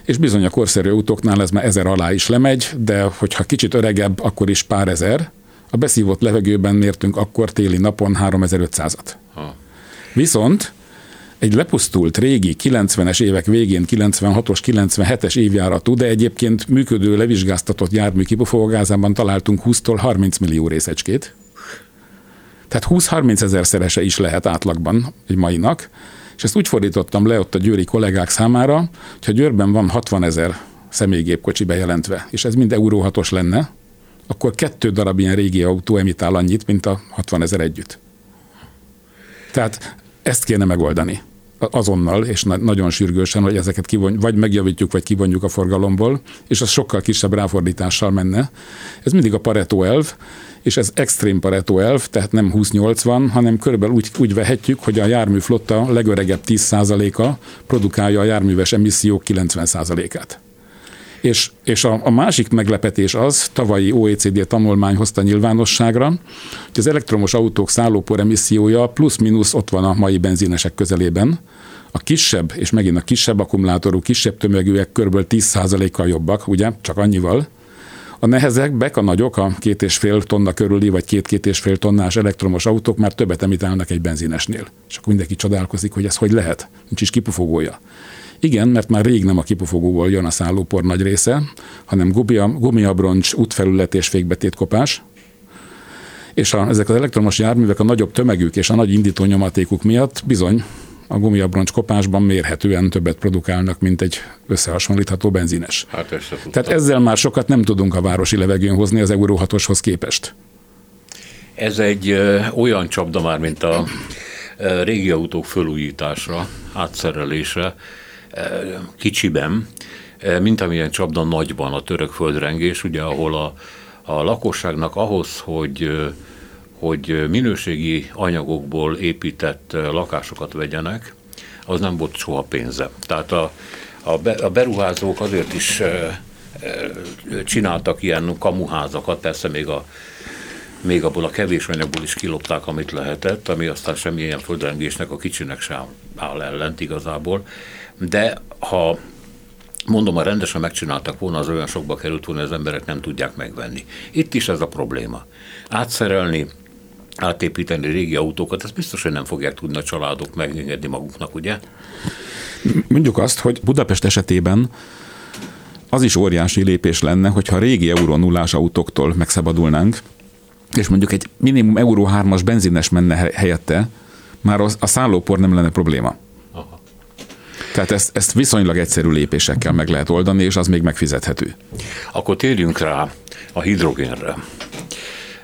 és bizony a korszerű autóknál ez már ezer alá is lemegy, de hogyha kicsit öregebb, akkor is pár ezer. A beszívott levegőben mértünk akkor téli napon 3500-at. Viszont egy lepusztult régi 90-es évek végén 96-os, 97-es évjáratú, de egyébként működő levizsgáztatott jármű kipufogógázában találtunk 20-tól 30 millió részecskét. Tehát 20-30 ezer szerese is lehet átlagban egy mainak, és ezt úgy fordítottam le ott a győri kollégák számára, hogy Győrben van 60 ezer személygépkocsi bejelentve, és ez mind Euró 6 lenne, akkor kettő darab ilyen régi autó emitál annyit, mint a 60 ezer együtt. Tehát ezt kéne megoldani azonnal, és na- nagyon sürgősen, hogy ezeket kivony, vagy megjavítjuk, vagy kivonjuk a forgalomból, és az sokkal kisebb ráfordítással menne. Ez mindig a Pareto elv, és ez extrém Pareto elv, tehát nem 20-80, hanem körülbelül úgy, úgy vehetjük, hogy a járműflotta legöregebb 10%-a produkálja a járműves emissziók 90%-át. És, és a, a másik meglepetés az, tavalyi OECD tanulmány hozta nyilvánosságra, hogy az elektromos autók szállópor emissziója plusz-minusz ott van a mai benzinesek közelében. A kisebb, és megint a kisebb akkumulátorú, kisebb tömegűek kb. 10%-kal jobbak, ugye, csak annyival. A nehezebbek, a nagyok, a két és fél tonna körüli, vagy két-két és fél tonnás elektromos autók már többet emitálnak egy benzinesnél. És akkor mindenki csodálkozik, hogy ez hogy lehet, nincs is kipufogója. Igen, mert már rég nem a kipufogóból jön a szállópor nagy része, hanem gumiabroncs, útfelület és fékbetétkopás, és a, ezek az elektromos járművek a nagyobb tömegük és a nagy indítónyomatékuk miatt bizony a gumiabroncs kopásban mérhetően többet produkálnak, mint egy összehasonlítható benzines. Hát Tehát ezzel már sokat nem tudunk a városi levegőn hozni az Euró 6 képest. Ez egy ö, olyan csapda már, mint a régi autók fölújításra, átszerelésre, kicsiben, mint amilyen csapda nagyban a török földrengés, ugye, ahol a, a lakosságnak ahhoz, hogy hogy minőségi anyagokból épített lakásokat vegyenek, az nem volt soha pénze. Tehát a, a, be, a beruházók azért is e, e, csináltak ilyen kamuházakat, persze még, a, még abból a kevés anyagból is kilopták, amit lehetett, ami aztán semmilyen földrengésnek a kicsinek sem áll ellent igazából de ha mondom, ha rendesen megcsináltak volna, az olyan sokba került volna, az emberek nem tudják megvenni. Itt is ez a probléma. Átszerelni, átépíteni régi autókat, ezt biztos, hogy nem fogják tudni a családok megengedni maguknak, ugye? Mondjuk azt, hogy Budapest esetében az is óriási lépés lenne, hogyha régi euró nullás autóktól megszabadulnánk, és mondjuk egy minimum euró 3-as benzines menne helyette, már a szállópor nem lenne probléma. Tehát ezt, ezt viszonylag egyszerű lépésekkel meg lehet oldani, és az még megfizethető. Akkor térjünk rá a hidrogénre.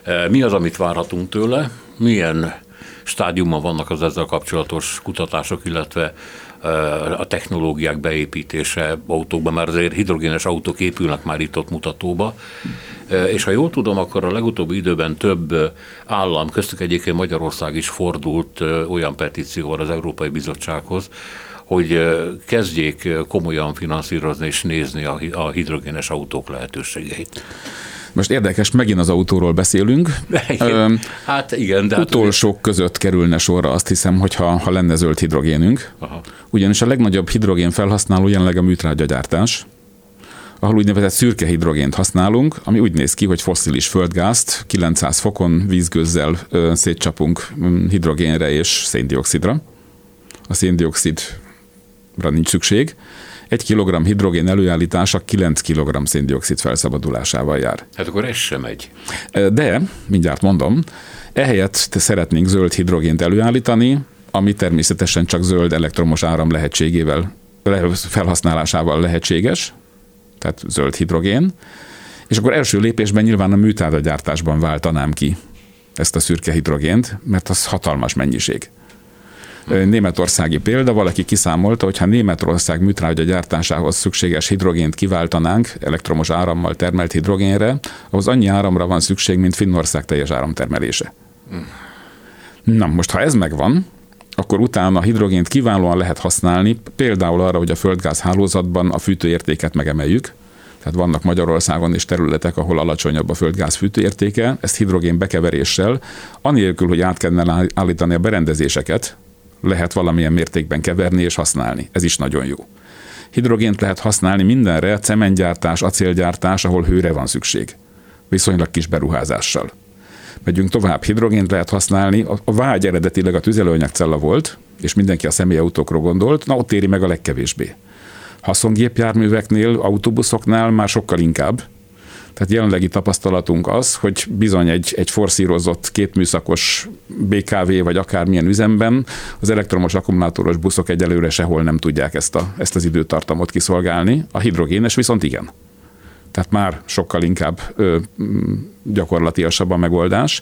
E, mi az, amit várhatunk tőle? Milyen stádiumban vannak az ezzel kapcsolatos kutatások, illetve e, a technológiák beépítése autókban, mert azért hidrogénes autók épülnek már itt ott mutatóba, e, és ha jól tudom, akkor a legutóbbi időben több állam, köztük egyébként Magyarország is fordult olyan petícióval az Európai Bizottsághoz, hogy kezdjék komolyan finanszírozni és nézni a hidrogénes autók lehetőségeit. Most érdekes, megint az autóról beszélünk. Igen. Hát igen, de... Hát utolsók hát... között kerülne sorra azt hiszem, hogyha ha lenne zöld hidrogénünk. Aha. Ugyanis a legnagyobb hidrogén felhasználó jelenleg a műtrágyagyártás, ahol úgynevezett szürke hidrogént használunk, ami úgy néz ki, hogy fosszilis földgázt 900 fokon vízgőzzel szétcsapunk mm, hidrogénre és széndiokszidra. A széndiokszid nincs szükség. Egy kilogramm hidrogén előállítása 9 kg széndiokszid felszabadulásával jár. Hát akkor ez sem megy. De, mindjárt mondom, ehelyett szeretnénk zöld hidrogént előállítani, ami természetesen csak zöld elektromos áram lehetségével, felhasználásával lehetséges, tehát zöld hidrogén, és akkor első lépésben nyilván a műtárgyagyártásban váltanám ki ezt a szürke hidrogént, mert az hatalmas mennyiség németországi példa, valaki kiszámolta, hogy ha Németország műtrágya gyártásához szükséges hidrogént kiváltanánk elektromos árammal termelt hidrogénre, ahhoz annyi áramra van szükség, mint Finnország teljes áramtermelése. Na, most ha ez megvan, akkor utána a hidrogént kiválóan lehet használni, például arra, hogy a földgáz hálózatban a fűtőértéket megemeljük, tehát vannak Magyarországon is területek, ahol alacsonyabb a földgáz fűtőértéke, ezt hidrogén bekeveréssel, anélkül, hogy át kellene állítani a berendezéseket, lehet valamilyen mértékben keverni és használni. Ez is nagyon jó. Hidrogént lehet használni mindenre, cementgyártás, acélgyártás, ahol hőre van szükség. Viszonylag kis beruházással. Megyünk tovább, hidrogént lehet használni. A vágy eredetileg a tüzelőanyagcella volt, és mindenki a személyautókról gondolt, na ott éri meg a legkevésbé. Haszongépjárműveknél, autóbuszoknál már sokkal inkább, tehát jelenlegi tapasztalatunk az, hogy bizony egy, egy forszírozott kétműszakos BKV vagy akármilyen üzemben az elektromos akkumulátoros buszok egyelőre sehol nem tudják ezt, a, ezt az időtartamot kiszolgálni, a hidrogénes viszont igen. Tehát már sokkal inkább ö, gyakorlatiasabb a megoldás.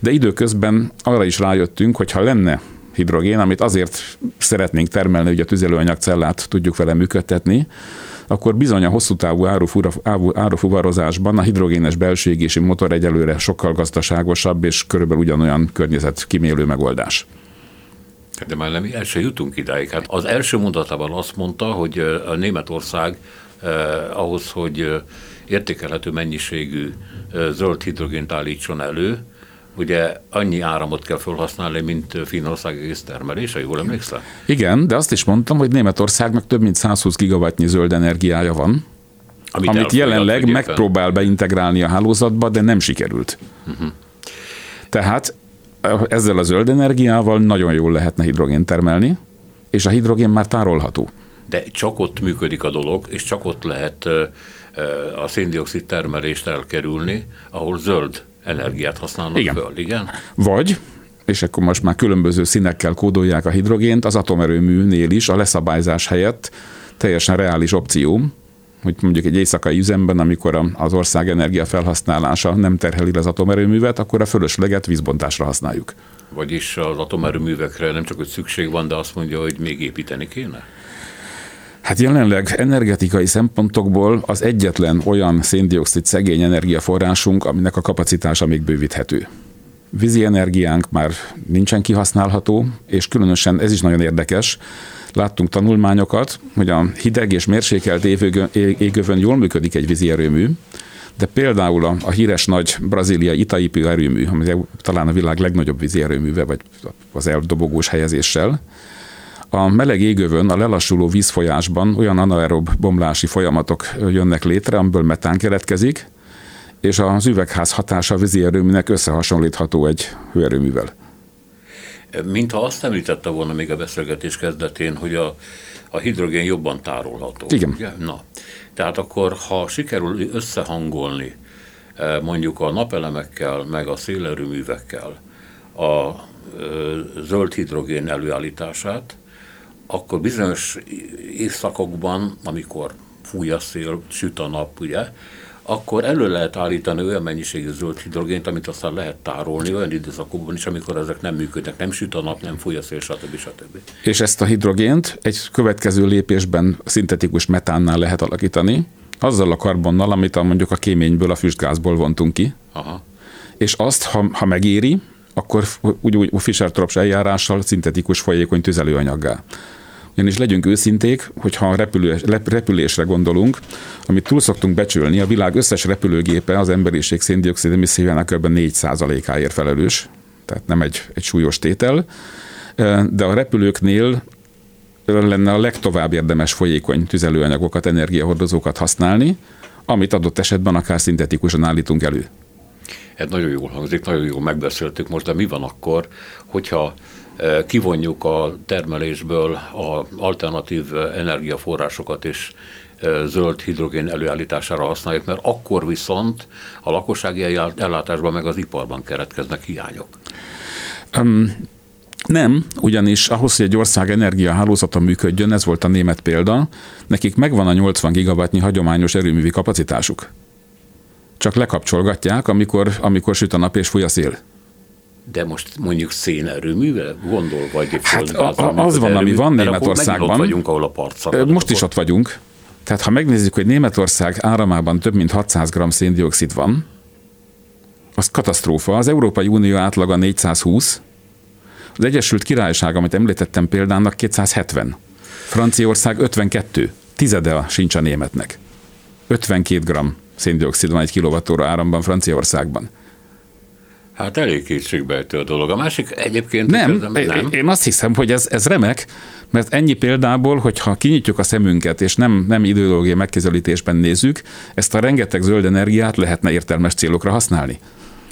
De időközben arra is rájöttünk, hogy ha lenne hidrogén, amit azért szeretnénk termelni, hogy a tüzelőanyagcellát tudjuk vele működtetni, akkor bizony a hosszú távú árufuvarozásban a hidrogénes belső motor egyelőre sokkal gazdaságosabb és körülbelül ugyanolyan környezet kimélő megoldás. De már nem el jutunk idáig. Hát az első mondatában azt mondta, hogy a Németország eh, ahhoz, hogy értékelhető mennyiségű eh, zöld hidrogént állítson elő, ugye annyi áramot kell felhasználni, mint Finnország egész termelése, jól emlékszel? Igen, de azt is mondtam, hogy Németországnak több mint 120 gigawattnyi zöld energiája van, amit, amit jelenleg megpróbál beintegrálni a hálózatba, de nem sikerült. Uh-huh. Tehát ezzel a zöld energiával nagyon jól lehetne hidrogén termelni, és a hidrogén már tárolható. De csak ott működik a dolog, és csak ott lehet a széndiokszid termelést elkerülni, ahol zöld energiát használnak igen. föl, igen? Vagy, és akkor most már különböző színekkel kódolják a hidrogént, az atomerőműnél is a leszabályzás helyett teljesen reális opció, hogy mondjuk egy éjszakai üzemben, amikor az ország energia felhasználása nem terheli az atomerőművet, akkor a fölösleget vízbontásra használjuk. Vagyis az atomerőművekre nem csak hogy szükség van, de azt mondja, hogy még építeni kéne? Hát jelenleg energetikai szempontokból az egyetlen olyan széndiokszid szegény energiaforrásunk, aminek a kapacitása még bővíthető. Vízi energiánk már nincsen kihasználható, és különösen ez is nagyon érdekes, láttunk tanulmányokat, hogy a hideg és mérsékelt égövön jól működik egy vízi erőmű, de például a, a híres nagy brazília Itaipu erőmű, ami talán a világ legnagyobb vízi erőműve, vagy az eldobogós helyezéssel, a meleg égövön, a lelassuló vízfolyásban olyan anaerob bomlási folyamatok jönnek létre, amiből metán keletkezik, és az üvegház hatása a vízi erőműnek összehasonlítható egy hőerőművel. Mintha azt említette volna még a beszélgetés kezdetén, hogy a, a hidrogén jobban tárolható. Igen. Ugye? Na, tehát akkor, ha sikerül összehangolni eh, mondjuk a napelemekkel, meg a szélerőművekkel a zöld hidrogén előállítását, akkor bizonyos évszakokban, amikor fúj a szél, süt a nap, ugye, akkor elő lehet állítani olyan mennyiségű zöld hidrogént, amit aztán lehet tárolni olyan időszakokban is, amikor ezek nem működnek, nem süt a nap, nem fúj a szél, stb. stb. És ezt a hidrogént egy következő lépésben szintetikus metánnál lehet alakítani, azzal a karbonnal, amit a, mondjuk a kéményből, a füstgázból vontunk ki. Aha. És azt, ha, ha megéri, akkor úgy, úgy Fischer-Tropsch eljárással szintetikus folyékony tüzelőanyaggá. Ugyanis legyünk őszinték, hogyha repülés, repülésre gondolunk, amit túl szoktunk becsülni, a világ összes repülőgépe az emberiség széndiokszid emissziójának kb. 4%-áért felelős, tehát nem egy, egy súlyos tétel, de a repülőknél lenne a legtovább érdemes folyékony tüzelőanyagokat, energiahordozókat használni, amit adott esetben akár szintetikusan állítunk elő. Ez nagyon jól hangzik, nagyon jól megbeszéltük most, de mi van akkor, hogyha kivonjuk a termelésből az alternatív energiaforrásokat és zöld hidrogén előállítására használjuk, mert akkor viszont a lakossági ellátásban meg az iparban keretkeznek hiányok. Um, nem, ugyanis ahhoz, hogy egy ország energiahálózata működjön, ez volt a német példa, nekik megvan a 80 gigawattnyi hagyományos erőművi kapacitásuk. Csak lekapcsolgatják, amikor, amikor süt a nap és fúj a szél. De most mondjuk szénerőművel gondol, vagy hát a, a, az van, ami van Németországban. Ott vagyunk, ahol a part Most is ott vagyunk. Tehát ha megnézzük, hogy Németország áramában több mint 600 g széndiokszid van, az katasztrófa. Az Európai Unió átlaga 420, az Egyesült Királyság, amit említettem példának, 270. Franciaország 52. Tizede sincs a németnek. 52 g széndiokszid van egy kilovattóra áramban Franciaországban. Hát elég kétségbejtő a dolog. A másik egyébként... Nem, nem. én azt hiszem, hogy ez, ez remek, mert ennyi példából, hogyha kinyitjuk a szemünket, és nem, nem ideológiai megközelítésben nézzük, ezt a rengeteg zöld energiát lehetne értelmes célokra használni.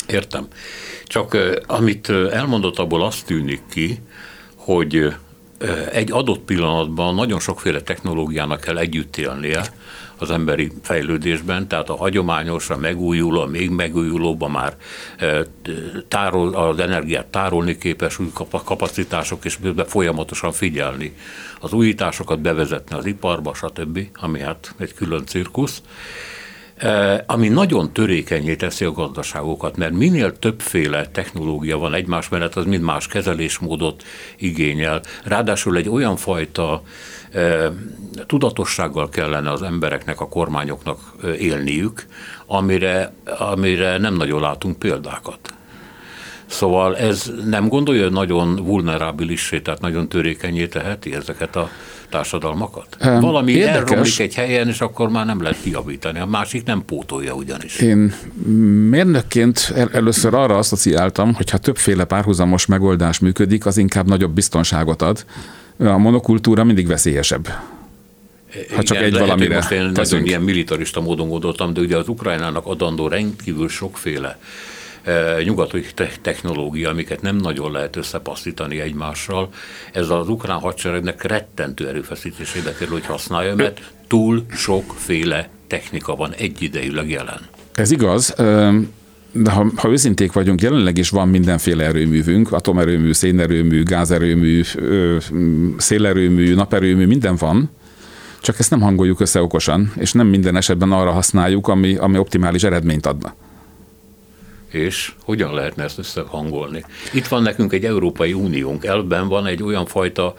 Értem. Csak amit elmondott, abból azt tűnik ki, hogy egy adott pillanatban nagyon sokféle technológiának kell együtt élnie az emberi fejlődésben, tehát a hagyományos, a megújuló, még megújulóban már tárol, az energiát tárolni képes új kapacitások, és folyamatosan figyelni az újításokat, bevezetni az iparba, stb., ami hát egy külön cirkusz ami nagyon törékenyé teszi a gazdaságokat, mert minél többféle technológia van egymás mellett, az mind más kezelésmódot igényel. Ráadásul egy olyan fajta tudatossággal kellene az embereknek, a kormányoknak élniük, amire, amire nem nagyon látunk példákat. Szóval ez nem gondolja, hogy nagyon vulnerabilissé, tehát nagyon törékenyé teheti ezeket a társadalmakat? Um, Valami érdekes. elromlik egy helyen, és akkor már nem lehet kiavítani, a másik nem pótolja ugyanis. Én mérnökként el- először arra asszociáltam, hogy ha többféle párhuzamos megoldás működik, az inkább nagyobb biztonságot ad. A monokultúra mindig veszélyesebb. Ha csak Igen, egy lehet, valamire most én nagyon ilyen militarista módon gondoltam, de ugye az Ukrajnának adandó rendkívül sokféle nyugati technológia, amiket nem nagyon lehet összepasszítani egymással. Ez az ukrán hadseregnek rettentő erőfeszítésébe kerül, hogy használja, mert túl sokféle technika van egyidejűleg jelen. Ez igaz, de ha, ha őszinték vagyunk, jelenleg is van mindenféle erőművünk, atomerőmű, szénerőmű, gázerőmű, szélerőmű, naperőmű, minden van, csak ezt nem hangoljuk össze okosan, és nem minden esetben arra használjuk, ami, ami optimális eredményt adna és hogyan lehetne ezt összehangolni. Itt van nekünk egy Európai Uniónk, elben van egy olyan fajta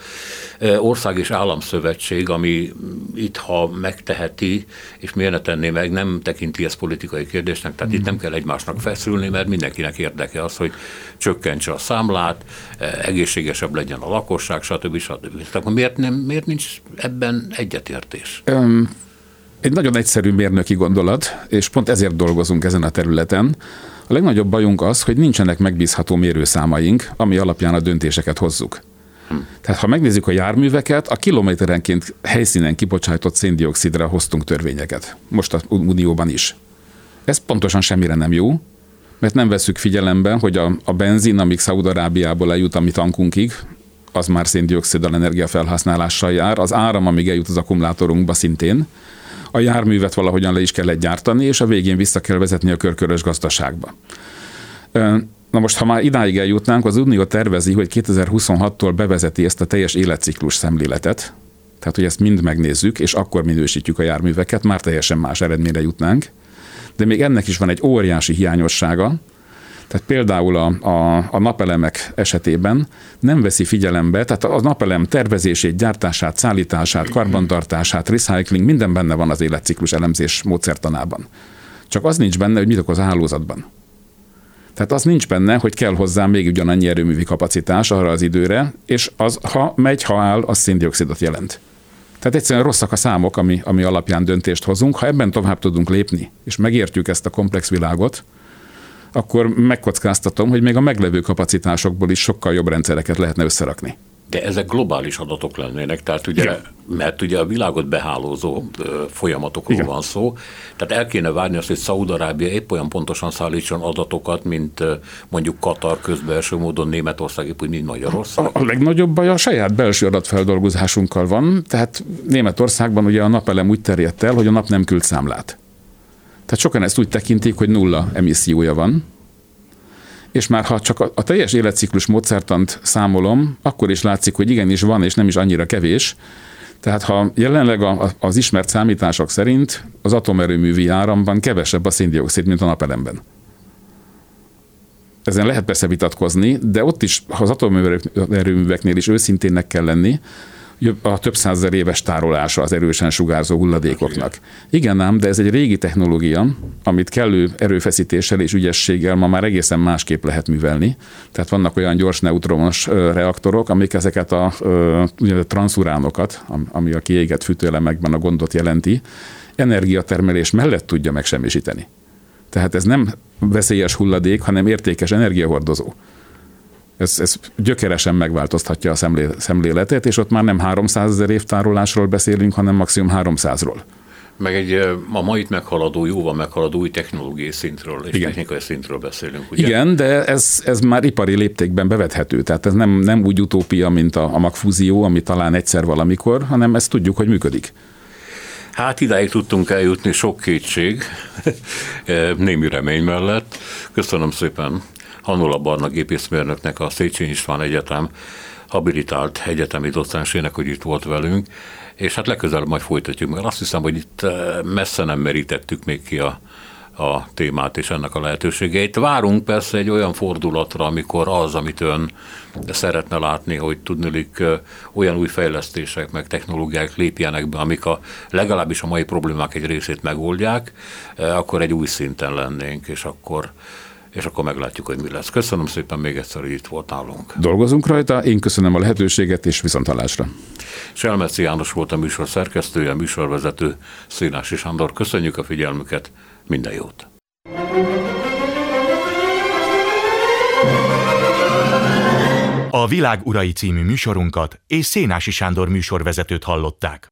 ország és államszövetség, ami itt, ha megteheti, és miért ne tenné meg, nem tekinti ezt politikai kérdésnek, tehát mm. itt nem kell egymásnak feszülni, mert mindenkinek érdeke az, hogy csökkentse a számlát, egészségesebb legyen a lakosság, stb. stb. Tehát miért, nem, miért nincs ebben egyetértés? Um, egy nagyon egyszerű mérnöki gondolat, és pont ezért dolgozunk ezen a területen, a legnagyobb bajunk az, hogy nincsenek megbízható mérőszámaink, ami alapján a döntéseket hozzuk. Tehát ha megnézzük a járműveket, a kilométerenként helyszínen kibocsájtott széndiokszidra hoztunk törvényeket. Most a Unióban is. Ez pontosan semmire nem jó, mert nem veszük figyelembe, hogy a, a benzin, amíg Szaudarábiából eljut a mi tankunkig, az már széndioksziddal energiafelhasználással jár, az áram, amíg eljut az akkumulátorunkba szintén, a járművet valahogyan le is kellett gyártani, és a végén vissza kell vezetni a körkörös gazdaságba. Na most, ha már idáig eljutnánk, az Unió tervezi, hogy 2026-tól bevezeti ezt a teljes életciklus szemléletet, tehát, hogy ezt mind megnézzük, és akkor minősítjük a járműveket, már teljesen más eredményre jutnánk. De még ennek is van egy óriási hiányossága, tehát például a, a, a napelemek esetében nem veszi figyelembe, tehát a napelem tervezését, gyártását, szállítását, karbantartását, recycling, minden benne van az életciklus elemzés módszertanában. Csak az nincs benne, hogy mit okoz a hálózatban. Tehát az nincs benne, hogy kell hozzá még ugyanannyi erőművi kapacitás arra az időre, és az, ha megy, ha áll, az széndiokszidot jelent. Tehát egyszerűen rosszak a számok, ami, ami alapján döntést hozunk. Ha ebben tovább tudunk lépni, és megértjük ezt a komplex világot, akkor megkockáztatom, hogy még a meglevő kapacitásokból is sokkal jobb rendszereket lehetne összerakni. De ezek globális adatok lennének, tehát ugye, Igen. mert ugye a világot behálózó folyamatokról Igen. van szó, tehát el kéne várni azt, hogy Szaúd-Arábia épp olyan pontosan szállítson adatokat, mint mondjuk Katar közbelső módon Németország, épp úgy, mint Magyarország. A, a legnagyobb baj a saját belső adatfeldolgozásunkkal van, tehát Németországban ugye a napelem úgy terjedt el, hogy a nap nem küld számlát. Tehát sokan ezt úgy tekintik, hogy nulla emissziója van, és már ha csak a, teljes életciklus módszertant számolom, akkor is látszik, hogy igenis van, és nem is annyira kevés. Tehát ha jelenleg a, az ismert számítások szerint az atomerőművi áramban kevesebb a széndiokszid, mint a napelemben. Ezen lehet persze vitatkozni, de ott is, ha az atomerőműveknél is őszintének kell lenni, a több százezer éves tárolása az erősen sugárzó hulladékoknak. Igen ám, de ez egy régi technológia, amit kellő erőfeszítéssel és ügyességgel ma már egészen másképp lehet művelni. Tehát vannak olyan gyors neutronos reaktorok, amik ezeket a transuránokat, ami a kiégett fűtőelemekben a gondot jelenti, energiatermelés mellett tudja megsemmisíteni. Tehát ez nem veszélyes hulladék, hanem értékes energiahordozó. Ez, ez gyökeresen megváltoztatja a szemlé, szemléletet, és ott már nem 300 ezer év tárolásról beszélünk, hanem maximum 300-ról. Meg egy a mai meghaladó, jóval meghaladó új technológiai szintről és Igen. technikai szintről beszélünk. Ugye? Igen, de ez, ez már ipari léptékben bevethető. Tehát ez nem, nem úgy utópia, mint a, a magfúzió, ami talán egyszer valamikor, hanem ezt tudjuk, hogy működik. Hát idáig tudtunk eljutni sok kétség, némi remény mellett. Köszönöm szépen Hanola Barna gépészmérnöknek, a Széchenyi István Egyetem habilitált egyetemi docensének, hogy itt volt velünk, és hát legközelebb majd folytatjuk, mert azt hiszem, hogy itt eh, messze nem merítettük még ki a, a témát és ennek a lehetőségeit. Várunk persze egy olyan fordulatra, amikor az, amit ön szeretne látni, hogy tudnilik eh, olyan új fejlesztések, meg technológiák lépjenek be, amik a, legalábbis a mai problémák egy részét megoldják, eh, akkor egy új szinten lennénk, és akkor és akkor meglátjuk, hogy mi lesz. Köszönöm szépen még egyszer, hogy itt volt nálunk. Dolgozunk rajta, én köszönöm a lehetőséget, és viszontalásra. Selmeci János volt a műsor szerkesztője, a műsorvezető Szénási Sándor. Köszönjük a figyelmüket, minden jót! A Világ Urai című műsorunkat és Szénási Sándor műsorvezetőt hallották.